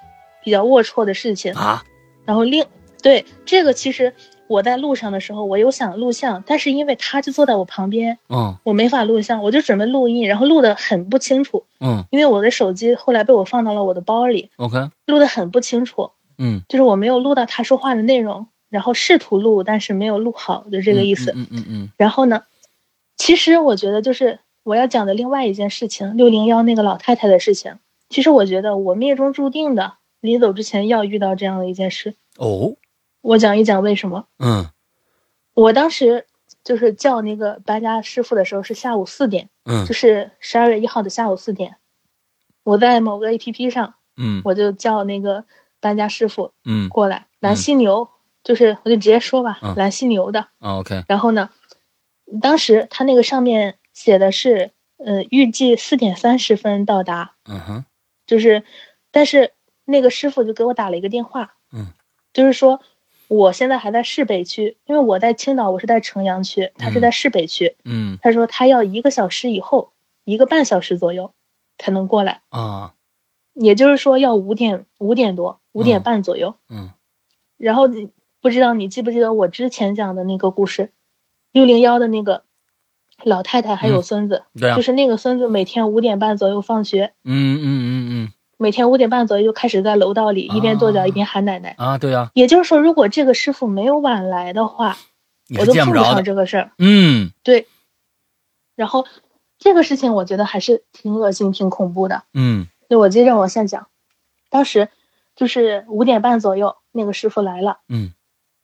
比较龌龊的事情
啊，
然后另对这个其实我在路上的时候，我有想录像，但是因为他就坐在我旁边，
嗯，
我没法录像，我就准备录音，然后录的很不清楚，
嗯，
因为我的手机后来被我放到了我的包里
，OK，
录的很不清楚，
嗯，
就是我没有录到他说话的内容，然后试图录，但是没有录好，就这个意思，
嗯嗯嗯，
然后呢？其实我觉得，就是我要讲的另外一件事情，六零幺那个老太太的事情。其实我觉得我命中注定的，临走之前要遇到这样的一件事。
哦，
我讲一讲为什么。
嗯，
我当时就是叫那个搬家师傅的时候是下午四点，
嗯，
就是十二月一号的下午四点，我在某个 A P P 上，
嗯，
我就叫那个搬家师傅，
嗯，
过来，蓝犀牛，就是我就直接说吧，
嗯、
蓝犀牛的
，OK。
然后呢？当时他那个上面写的是，呃，预计四点三十分到达。
嗯哼，
就是，但是那个师傅就给我打了一个电话。
嗯，
就是说我现在还在市北区，因为我在青岛，我是在城阳区，他是在市北区。
嗯，
他说他要一个小时以后，一个半小时左右才能过来。
啊，
也就是说要五点五点多五点半左右。
嗯，
然后不知道你记不记得我之前讲的那个故事？六零幺的那个老太太还有孙子，
对啊，
就。是那个孙子每天五点半左右放学，
嗯嗯嗯嗯，
每天五点半左右就开始在楼道里一边跺脚一边喊奶奶
啊，对啊，
也就是说，如果这个师傅没有晚来的话，我都碰不上这个事儿，
嗯，
对。然后这个事情我觉得还是挺恶心、挺恐怖的，
嗯，
就我接着往下讲，当时就是五点半左右那个师傅来了，
嗯，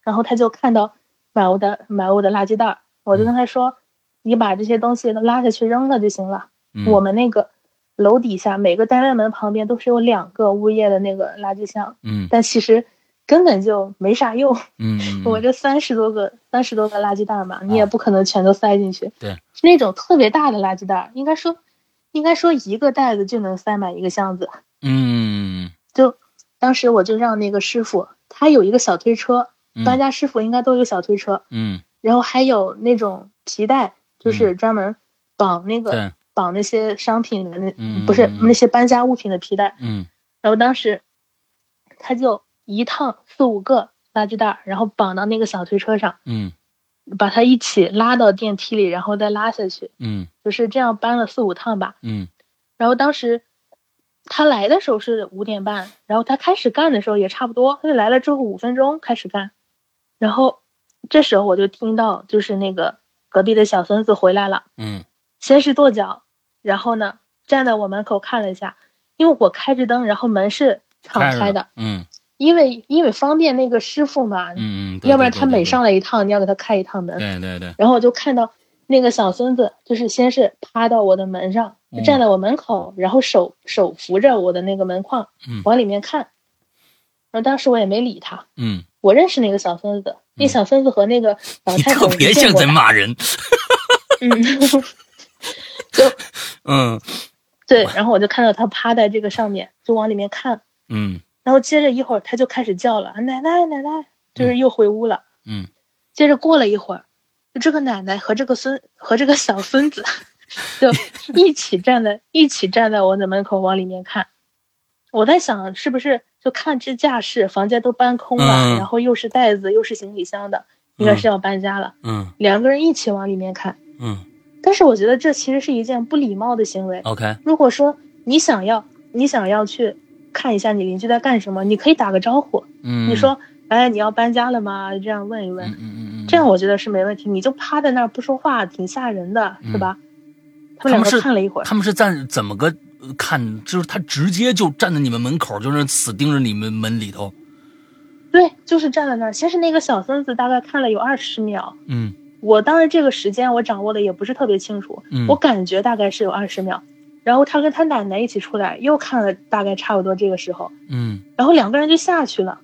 然后他就看到满屋的买我的垃圾袋。我就跟他说：“你把这些东西都拉下去扔了就行了。我们那个楼底下每个单元门旁边都是有两个物业的那个垃圾箱，
嗯，
但其实根本就没啥用。
嗯，
我这三十多个三十多个垃圾袋嘛，你也不可能全都塞进去。
对，
是那种特别大的垃圾袋，应该说，应该说一个袋子就能塞满一个箱子。
嗯，
就当时我就让那个师傅，他有一个小推车，搬家师傅应该都有小推车。
嗯。
然后还有那种皮带，就是专门绑那个绑那些商品的那，不是那些搬家物品的皮带。
嗯。
然后当时他就一趟四五个垃圾袋，然后绑到那个小推车上。
嗯。
把它一起拉到电梯里，然后再拉下去。
嗯。
就是这样搬了四五趟吧。
嗯。
然后当时他来的时候是五点半，然后他开始干的时候也差不多，他就来了之后五分钟开始干，然后。这时候我就听到，就是那个隔壁的小孙子回来了，
嗯
先是跺脚，然后呢站在我门口看了一下，因为我开着灯，然后门是敞开的，
嗯
因为因为方便那个师傅嘛，
嗯嗯，
要不然他每上来一趟，你要给他开一趟门。
对对对，
然后我就看到那个小孙子，就是先是趴到我的门上，站在我门口，然后手手扶着我的那个门框，
嗯
往里面看。然后当时我也没理他，
嗯，
我认识那个小孙子，那小孙子和那个老太太我
可别像在骂人，
嗯，[LAUGHS] 就 [LAUGHS]
嗯。
对，然后我就看到他趴在这个上面，就往里面看，
嗯。
然后接着一会儿他就开始叫了，奶奶奶奶，就是又回屋了。
嗯。
接着过了一会儿，就这个奶奶和这个孙和这个小孙子 [LAUGHS] 就一起站在一起站在我的门口往里面看。我在想，是不是就看这架势，房间都搬空了，
嗯
然后又是袋子又是行李箱的，应该是要搬家了。
嗯
两个人一起往里面看，
嗯
但是我觉得这其实是一件不礼貌的行为。
，OK，
如果说你想要你想要去看一下你邻居在干什么，你可以打个招呼，
嗯，
你说，哎，你要搬家了吗？这样问一问。
嗯嗯嗯嗯，
这样我觉得是没问题，你就趴在那儿不说话，挺吓人的，是吧？他们看了一会儿，
他们是站怎么个呃看？就是他直接就站在你们门口，就是死盯着你们门里头。
对，就是站在那儿。先是那个小孙子大概看了有二十秒，
嗯
我当时这个时间我掌握的也不是特别清楚，
嗯，
我感觉大概是有二十秒。然后他跟他奶奶一起出来，又看了大概差不多这个时候，
嗯
然后两个人就下去了，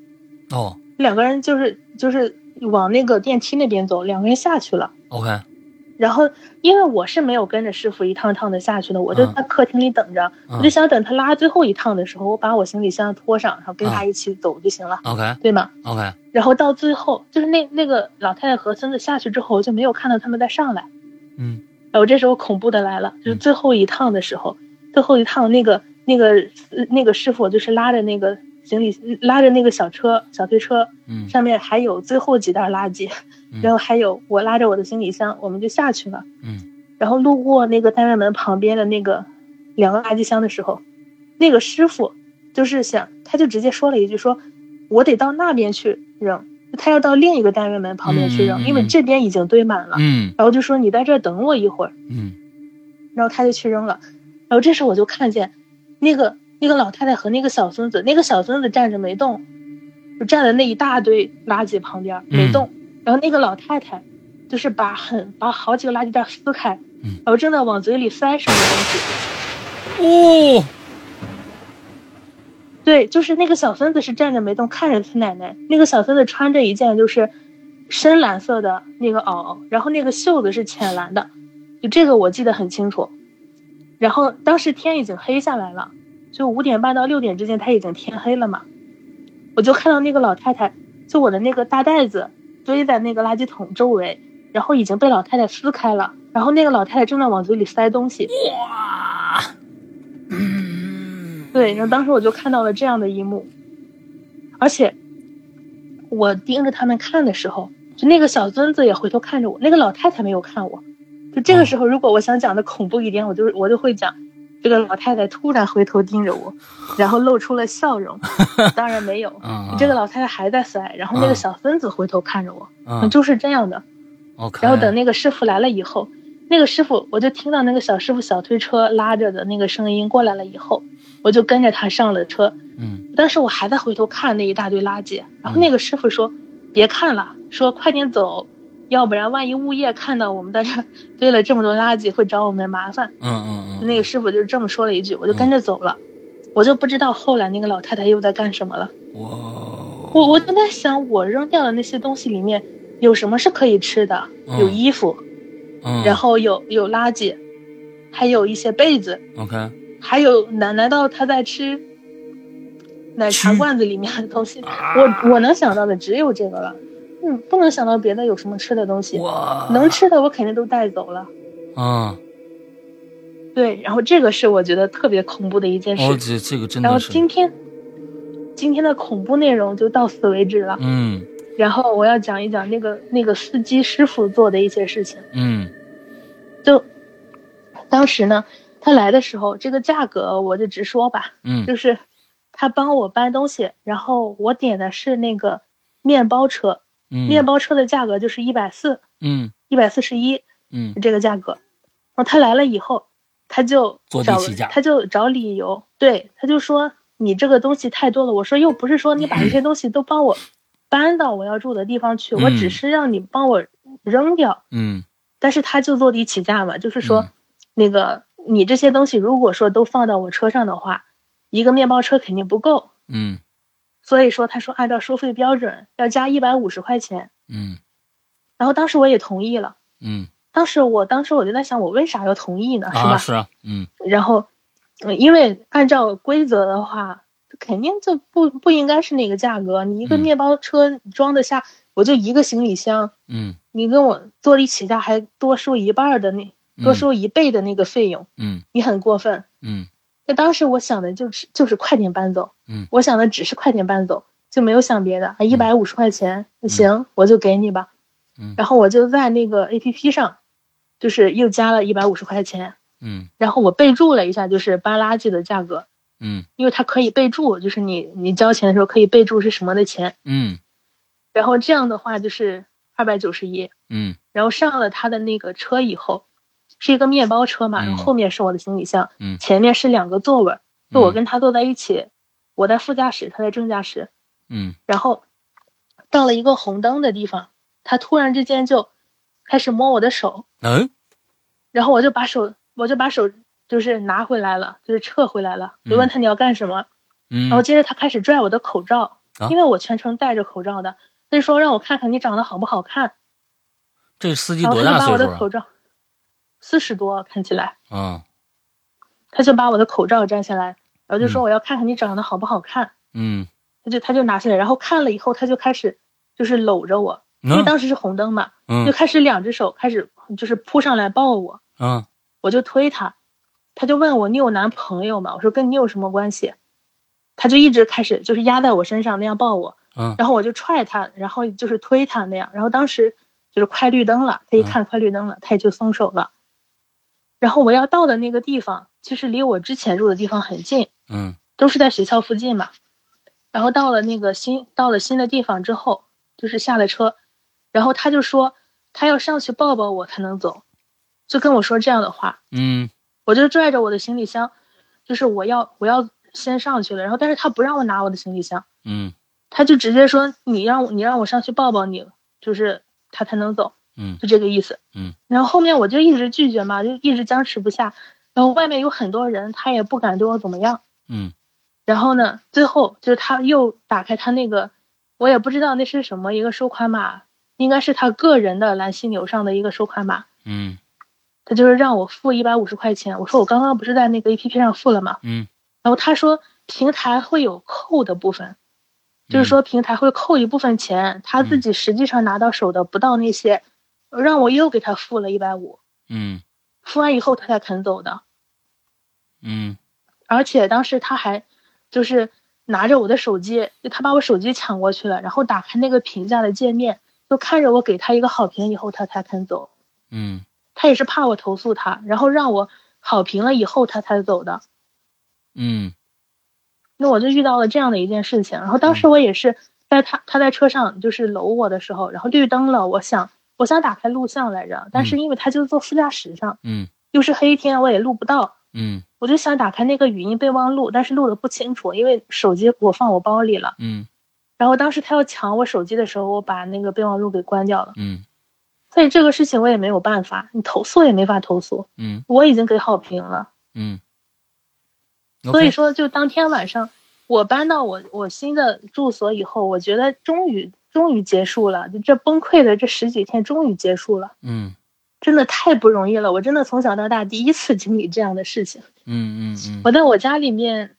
哦
两个人就是就是往那个电梯那边走，两个人下去了。
，OK，
然后，因为我是没有跟着师傅一趟趟的下去的，我就
嗯。
在客厅里等着，
嗯
我就想等他拉最后一趟的时候，我把我行李箱拖上，然后跟他
嗯
一起走就行了
，OK。
对吗
？OK，
然后到最后，就是那那个老太太和孙子下去之后，我就没有看到他们再上来。
嗯。
然后这时候恐怖的来了，就是
嗯。
最后一趟的时候，最后一趟那个那个呃那个师傅就是拉着那个行李拉着那个小车小推车，
嗯
上面还有最后几袋垃圾，
嗯
然后还有我拉着我的行李箱，我们就下去了。
嗯
然后路过那个单元门旁边的那个两个垃圾箱的时候，那个师傅就是想，他就直接说了一句说：“我得到那边去扔。”他要到另一个单元门旁边去扔，因为这边已经堆满了。
嗯
然后就说：“你在这儿等我一会儿。
嗯”
然后他就去扔了。然后这时候我就看见那个那个老太太和那个小孙子，那个小孙子站着没动，就站在那一大堆垃圾旁边没动。然后那个老太太就是把很把好几个垃圾袋撕开，
嗯
然后正在往嘴里塞什么东西。
哦，
对，就是那个小孙子是站着没动，看着他奶奶。那个小孙子穿着一件就是深蓝色的那个袄，然后那个袖子是浅蓝的，就这个我记得很清楚。然后当时天已经黑下来了，就五点半到六点之间，他已经天黑了嘛。我就看到那个老太太，就我的那个大袋子堆在那个垃圾桶周围，然后已经被老太太撕开了，然后那个老太太正在往嘴里塞东西。
哇，嗯，
对，然后当时我就看到了这样的一幕，而且我盯着他们看的时候，就那个小孙子也回头看着我，那个老太太没有看我。就这个时候，如果我想讲的恐怖一点，我就我就会讲，这个老太太突然回头盯着我，然后露出了笑容。[LAUGHS] 当然没有，
嗯，
这个老太太还在塞，然后那个小孙子回头看着我，
嗯
就是这样的。然后等那个师傅来了以后，那个师傅我就听到那个小师傅小推车拉着的那个声音过来了以后，我就跟着他上了车。
嗯
当时我还在回头看那一大堆垃圾，然后那个师傅说：“别看了，说快点走，要不然万一物业看到我们在这堆了这么多垃圾，会找我们麻烦。
嗯嗯嗯，
那个师傅就这么说了一句，我就跟着走了。我就不知道后来那个老太太又在干什么了。
哇，
我我就在想，我扔掉的那些东西里面有什么是可以吃的？
嗯
有衣服，
嗯，
然后有有垃圾，还有一些被子
，OK，
还有难难道他在吃奶茶罐子里面的东西？
啊
我我能想到的只有这个了，嗯，不能想到别的有什么吃的东西。
哇，
能吃的我肯定都带走了。
啊，
对，然后这个是我觉得特别恐怖的一件事。
哦，这这个真
然后，今天今天的恐怖内容就到此为止了。
嗯
然后我要讲一讲那个那个司机师傅做的一些事情。
嗯
就当时呢，他来的时候，这个价格我就直说吧，
嗯
就是他帮我搬东西，然后我点的是那个面包车，面包车的价格就是一百四，
嗯，
一百四十一，
嗯，
这个价格。然后他来了以后，他就找他就找理由，对，他就说你这个东西太多了。我说又不是说你 [CLEARS THROAT] 把这些东西都帮我搬到我要住的地方去，我只是让你帮我扔掉，
嗯。
但是他就坐地起价嘛，就是说，那个你这些东西如果说都放到我车上的话，一个面包车肯定不够，
嗯。
所以说，他说按照收费标准要加一百五十块钱。
嗯，
然后当时我也同意了。
嗯，
当时我当时我就在想，我为啥要同意呢？是吧？
是啊。嗯。
然后，因为按照规则的话，肯定就不不应该是那个价格。你一个面包车装得下，我就一个行李箱。
嗯。
你跟我坐地起价还多收一半的那多收一倍的那个费用。
嗯。
你很过分。
嗯。
那当时我想的就是就是快点搬走，
嗯，
我想的只是快点搬走，就没有想别的啊，一百五十块钱行，我就给你吧，
嗯，
然后我就在那个 A P P 上，就是又加了一百五十块钱，
嗯，
然后我备注了一下，就是搬垃圾的价格，
嗯，
因为它可以备注，就是你你交钱的时候可以备注是什么的钱，
嗯，
然后这样的话就是二百九十一，
嗯，
然后上了他的那个车以后。是一个面包车嘛，然后后面是我的行李箱，
嗯，
前面是两个座位，就我跟他坐在一起，我在副驾驶，他在正驾驶，
嗯，
然后到了一个红灯的地方，他突然之间就开始摸我的手，
嗯，
然后我就把手，我就把手就是拿回来了，就是撤回来了，就问他你要干什么，
嗯，
然后接着他开始拽我的口罩，因为我全程戴着口罩的，他就说让我看看你长得好不好看，
这司机多大岁
数？四十多看起来，
嗯，
他就把我的口罩摘下来，然后就说我要看看你长得好不好看，
嗯，
他就他就拿下来，然后看了以后，他就开始就是搂着我，因为当时是红灯嘛，
嗯，
就开始两只手开始就是扑上来抱我，
嗯，
我就推他，他就问我你有男朋友吗？我说跟你有什么关系？他就一直开始就是压在我身上那样抱我，
嗯，
然后我就踹他，然后就是推他那样，然后当时就是快绿灯了，他一看快绿灯了，他也就松手了。然后我要到的那个地方，其实离我之前住的地方很近，
嗯，
都是在学校附近嘛。然后到了那个新到了新的地方之后，就是下了车，然后他就说他要上去抱抱我才能走，就跟我说这样的话，
嗯，
我就拽着我的行李箱，就是我要我要先上去了，然后但是他不让我拿我的行李箱，
嗯，
他就直接说你让我你让我上去抱抱你，就是他才能走。
嗯，
就这个意思。
嗯，
然后后面我就一直拒绝嘛，就一直僵持不下。然后外面有很多人，他也不敢对我怎么样。
嗯，
然后呢，最后就是他又打开他那个，我也不知道那是什么一个收款码，应该是他个人的蓝犀牛上的一个收款码。
嗯，
他就是让我付一百五十块钱。我说我刚刚不是在那个 A P P 上付了嘛？
嗯，
然后他说平台会有扣的部分，就是说平台会扣一部分钱，他自己实际上拿到手的不到那些。让我又给他付了一百五，
嗯，
付完以后他才肯走的，
嗯，
而且当时他还就是拿着我的手机，就他把我手机抢过去了，然后打开那个评价的界面，就看着我给他一个好评以后他才肯走，
嗯，
他也是怕我投诉他，然后让我好评了以后他才走的，
嗯，
那我就遇到了这样的一件事情，然后当时我也是在他他在车上就是搂我的时候，然后绿灯了，我想。我想打开录像来着，但是因为他就坐副驾驶上，
嗯，
又是黑天，我也录不到，
嗯，
我就想打开那个语音备忘录，但是录的不清楚，因为手机我放我包里了，
嗯，
然后当时他要抢我手机的时候，我把那个备忘录给关掉了，
嗯，
所以这个事情我也没有办法，你投诉也没法投诉，
嗯，
我已经给好评了，
嗯，
所以说就当天晚上我搬到我我新的住所以后，我觉得终于。终于结束了，就这崩溃的这十几天终于结束了。
嗯，
真的太不容易了。我真的从小到大第一次经历这样的事情。
嗯嗯嗯。
我在我家里面，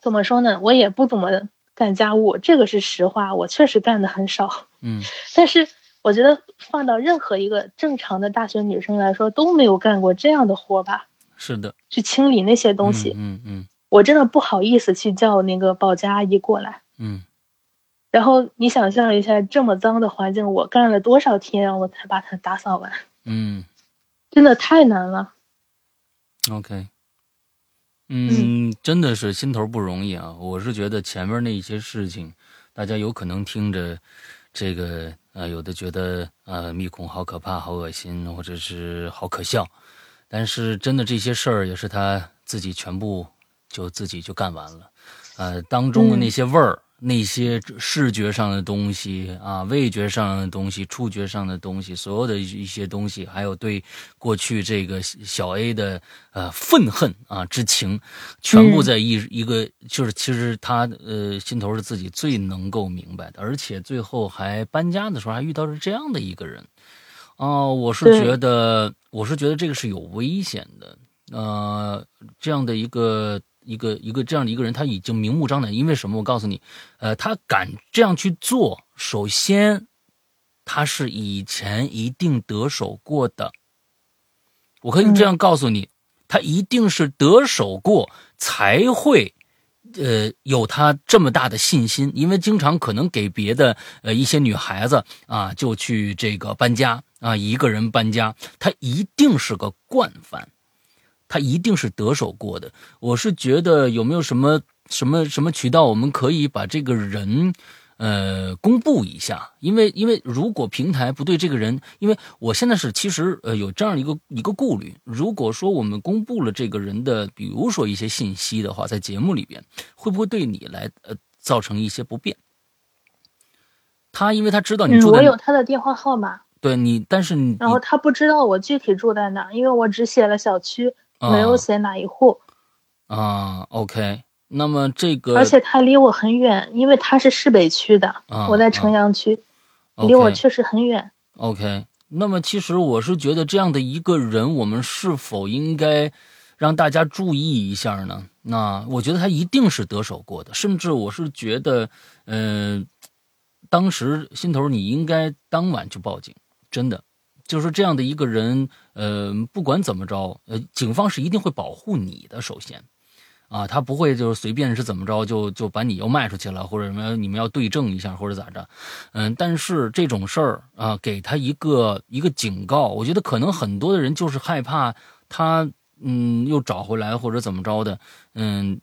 怎么说呢？我也不怎么干家务，这个是实话，我确实干的很少。
嗯。
但是我觉得放到任何一个正常的大学女生来说，都没有干过这样的活吧？
是的。
去清理那些东西。
嗯嗯。
我真的不好意思去叫那个保洁阿姨过来。
嗯。
然后你想象一下，这么脏的环境，我干了多少天，我才把它打扫完？
嗯，
真的太难了。
OK，嗯，真的是心头不容易啊！我是觉得前面那一些事情，大家有可能听着这个呃，有的觉得呃，密孔好可怕、好恶心，或者是好可笑。但是真的这些事儿也是他自己全部就自己就干完了，呃，当中的那些味儿。那些视觉上的东西啊，味觉上的东西，触觉上的东西，所有的一些东西，还有对过去这个小 A 的呃愤恨啊之情，全部在一一个就是其实他呃心头是自己最能够明白的，而且最后还搬家的时候还遇到了这样的一个人，哦，我是觉得我是觉得这个是有危险的，呃，这样的一个。一个一个这样的一个人，他已经明目张胆，因为什么？我告诉你，呃，他敢这样去做，首先，他是以前一定得手过的。我可以这样告诉你，他一定是得手过，才会，呃，有他这么大的信心。因为经常可能给别的呃一些女孩子啊，就去这个搬家啊，一个人搬家，他一定是个惯犯。他一定是得手过的。我是觉得有没有什么什么什么渠道，我们可以把这个人，呃，公布一下。因为因为如果平台不对这个人，因为我现在是其实呃有这样一个一个顾虑。如果说我们公布了这个人的，比如说一些信息的话，在节目里边，会不会对你来呃造成一些不便？他因为他知道你住
我有他的电话号码，
对你，但是你
然后他不知道我具体住在哪，因为我只写了小区。没有写哪一户，
啊，OK，那么这个，
而且他离我很远，因为他是市北区的，我在城阳区，离我确实很远。
OK，那么其实我是觉得这样的一个人，我们是否应该让大家注意一下呢？那我觉得他一定是得手过的，甚至我是觉得，嗯，当时心头你应该当晚就报警，真的。就是这样的一个人，呃，不管怎么着，呃，警方是一定会保护你的。首先，啊，他不会就是随便是怎么着就就把你又卖出去了，或者什么，你们要对证一下或者咋着，嗯，但是这种事儿啊，给他一个一个警告，我觉得可能很多的人就是害怕他，嗯，又找回来或者怎么着的，嗯，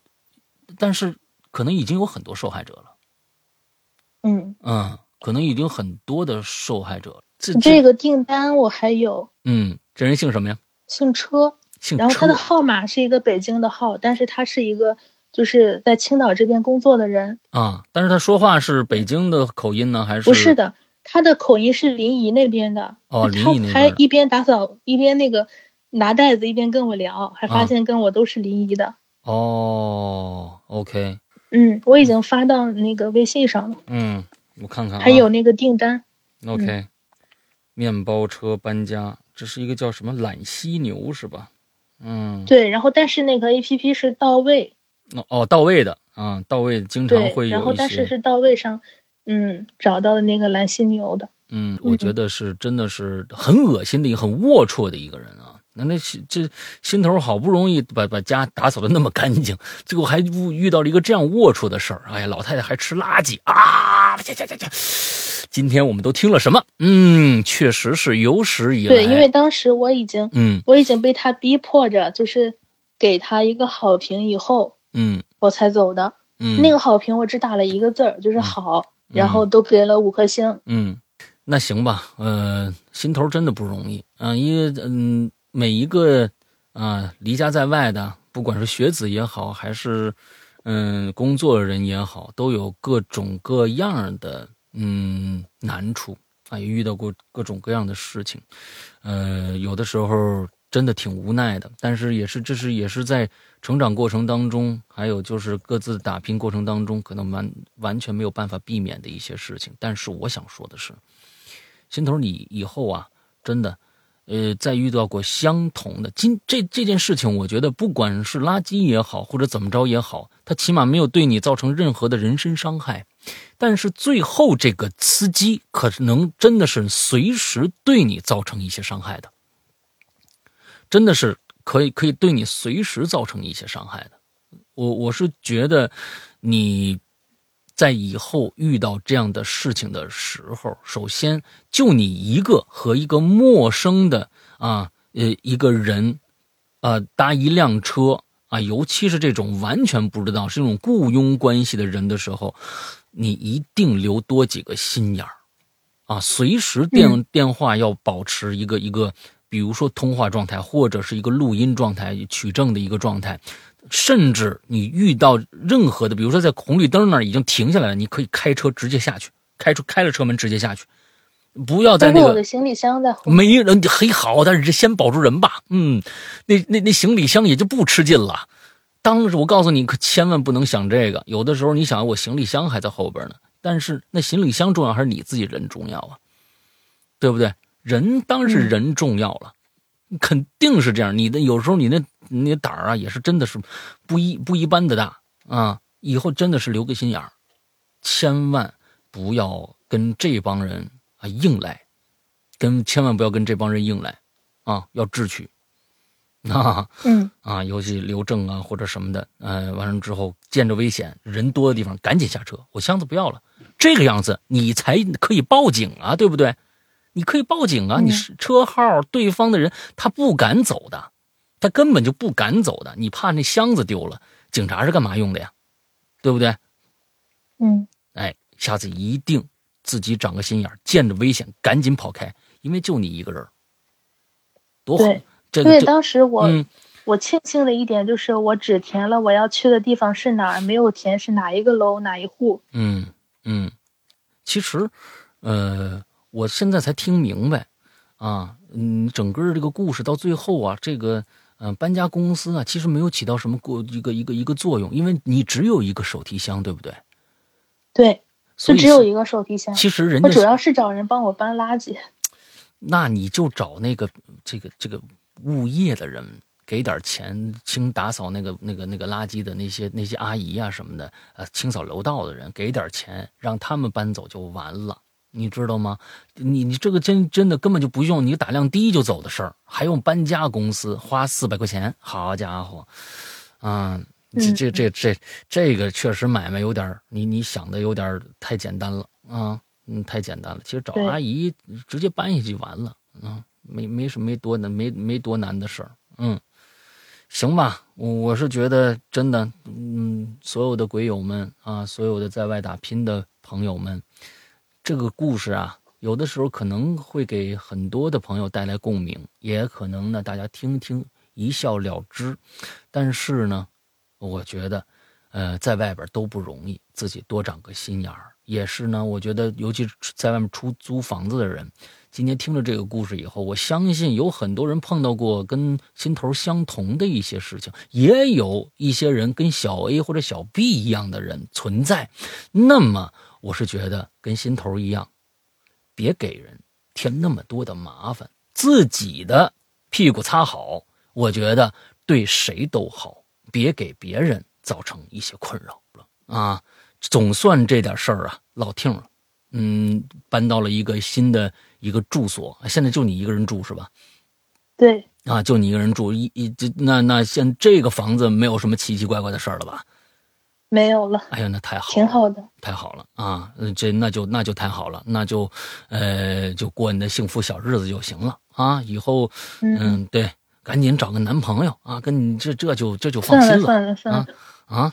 但是可能已经有很多受害者了，
嗯
嗯，可能已经很多的受害者。
这这个订单我还有，
嗯，这人姓什么呀？
姓车，
姓
然后他的号码是一个北京的号，但是他是一个就是在青岛这边工作的人
啊。但是他说话是北京的口音呢，还是
不是的？他的口音是临沂那边的
哦，临沂那边。
还一边打扫一边那个拿袋子，一边跟我聊，还发现跟我都是临沂的。
哦，OK。
嗯，我已经发到那个微信上了。
嗯，我看看。
还有那个订单。
OK。面包车搬家，这是一个叫什么懒犀牛是吧？嗯，
对。然后，但是那个 A P P 是到位。
哦哦，到位的啊，到位经常会有
然后，但是是到位上，嗯，找到的那个蓝犀牛的。
嗯，我觉得是真的是很恶心的一个很龌龊的一个人啊。那那这心头好不容易把把家打扫的那么干净，最后还遇到了一个这样龌龊的事儿。哎呀，老太太还吃垃圾啊！去去去去。今天我们都听了什么？嗯，确实是有史以来。
对，因为当时我已经，
嗯，
我已经被他逼迫着，就是给他一个好评以后，
嗯，
我才走的。
嗯，
那个好评我只打了一个字儿，就是好，然后都给了五颗星。
嗯，那行吧，呃，心头真的不容易啊，因为嗯，每一个啊离家在外的，不管是学子也好，还是嗯工作人也好，都有各种各样的。嗯，难处啊，也遇到过各种各样的事情，呃，有的时候真的挺无奈的，但是也是这是也是在成长过程当中，还有就是各自打拼过程当中，可能完完全没有办法避免的一些事情。但是我想说的是，心头你以后啊，真的。呃，在遇到过相同的今这这件事情，我觉得不管是垃圾也好，或者怎么着也好，他起码没有对你造成任何的人身伤害。但是最后这个司机可能真的是随时对你造成一些伤害的，真的是可以可以对你随时造成一些伤害的。我我是觉得你。在以后遇到这样的事情的时候，首先就你一个和一个陌生的啊呃一个人，啊搭一辆车啊，尤其是这种完全不知道是这种雇佣关系的人的时候，你一定留多几个心眼儿啊，随时电电话要保持一个一个，比如说通话状态，或者是一个录音状态，取证的一个状态。甚至你遇到任何的，比如说在红绿灯那儿已经停下来了，你可以开车直接下去，开出开了车门直接下去，不要在那个。
我的行李箱在后。
没人很好，但是先保住人吧。嗯，那那那行李箱也就不吃劲了。当时我告诉你，可千万不能想这个。有的时候你想，我行李箱还在后边呢，但是那行李箱重要还是你自己人重要啊？对不对？人当然是人重要了。肯定是这样，你的有时候你那你胆儿啊，也是真的是不一不一般的大啊！以后真的是留个心眼儿，千万不要跟这帮人啊硬来，跟千万不要跟这帮人硬来啊！要智取啊，
嗯
啊，尤其刘正啊或者什么的，呃，完了之后见着危险人多的地方赶紧下车，我箱子不要了，这个样子你才可以报警啊，对不对？你可以报警啊！你是车号，对方的人他不敢走的，他根本就不敢走的。你怕那箱子丢了，警察是干嘛用的呀？对不对？
嗯，
哎，下次一定自己长个心眼见着危险赶紧跑开，因为就你一个人，多好。这个，
因为当时我我庆幸的一点就是我只填了我要去的地方是哪儿，没有填是哪一个楼哪一户。
嗯嗯，其实，呃。我现在才听明白，啊，嗯，整个这个故事到最后啊，这个，嗯，搬家公司啊，其实没有起到什么过一个一个一个作用，因为你只有一个手提箱，对不对？
对，就只有一个手提箱。
其实人家
我主要是找人帮我搬垃圾。[LAUGHS]
那你就找那个这个这个物业的人，给点钱清打扫那个那个那个垃圾的那些那些阿姨啊什么的，呃，清扫楼道的人，给点钱让他们搬走就完了。你知道吗？你你这个真真的根本就不用你打量低就走的事儿，还用搬家公司花四百块钱？好家伙，啊，这这这这这个确实买卖有点你你想的有点太简单了啊，嗯，太简单了。其实找阿姨直接搬下去就完了啊，没没什么没多难没没多难的事儿。嗯，行吧，我我是觉得真的，嗯，所有的鬼友们啊，所有的在外打拼的朋友们。这个故事啊，有的时候可能会给很多的朋友带来共鸣，也可能呢大家听听一笑了之。但是呢，我觉得，呃，在外边都不容易，自己多长个心眼儿也是呢。我觉得，尤其是在外面出租房子的人，今天听了这个故事以后，我相信有很多人碰到过跟心头相同的一些事情，也有一些人跟小 A 或者小 B 一样的人存在。那么。我是觉得跟心头一样，别给人添那么多的麻烦，自己的屁股擦好，我觉得对谁都好，别给别人造成一些困扰了啊！总算这点事儿啊，落听了。嗯，搬到了一个新的一个住所，现在就你一个人住是吧？
对，
啊，就你一个人住，一一这那那现这个房子没有什么奇奇怪怪的事儿了吧？
没有了，
哎呀，那太好，
挺好的，
太好了啊！这那就那就太好了，那就，呃，就过你的幸福小日子就行了啊！以后，嗯，对，赶紧找个男朋友啊！跟你这这就这就放心了，
算了算了
啊！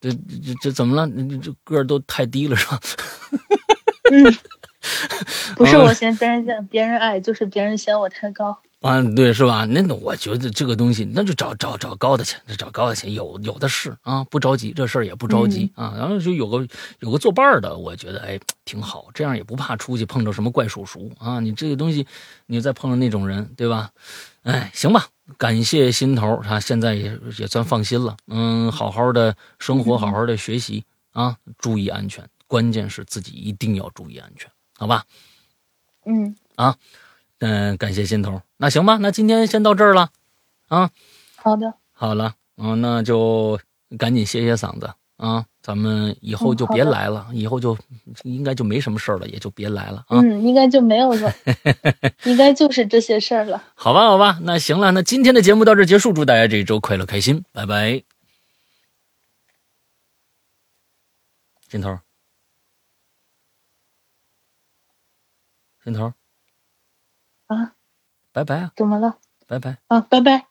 这这这怎么了？你这个儿都太低了是吧？[LAUGHS]
嗯，[LAUGHS] 不是我嫌别人嫌别人矮，就是别人嫌我太高。
啊，对，是吧？那我觉得这个东西，那就找找找高的去，找高的去，有有的是啊，不着急，这事儿也不着急啊。然后就有个有个作伴的，我觉得哎挺好，这样也不怕出去碰着什么怪叔叔啊。你这个东西，你再碰到那种人，对吧？哎，行吧，感谢心头啊，现在也也算放心了。嗯，好好的生活，好好的学习啊，注意安全，关键是自己一定要注意安全，好吧？
嗯，
啊。嗯，感谢心头。那行吧，那今天先到这儿了，啊，
好的，
好了，嗯，那就赶紧歇歇嗓子啊，咱们以后就别来了，以后就应该就没什么事儿了，也就别来了啊。
嗯，应该就没有了，[LAUGHS] 应该就是这些事儿了。
好吧，好吧，那行了，那今天的节目到这结束，祝大家这一周快乐开心，拜拜。镜头，心头。
啊，
拜拜啊！
怎么了？
拜拜
啊，拜拜。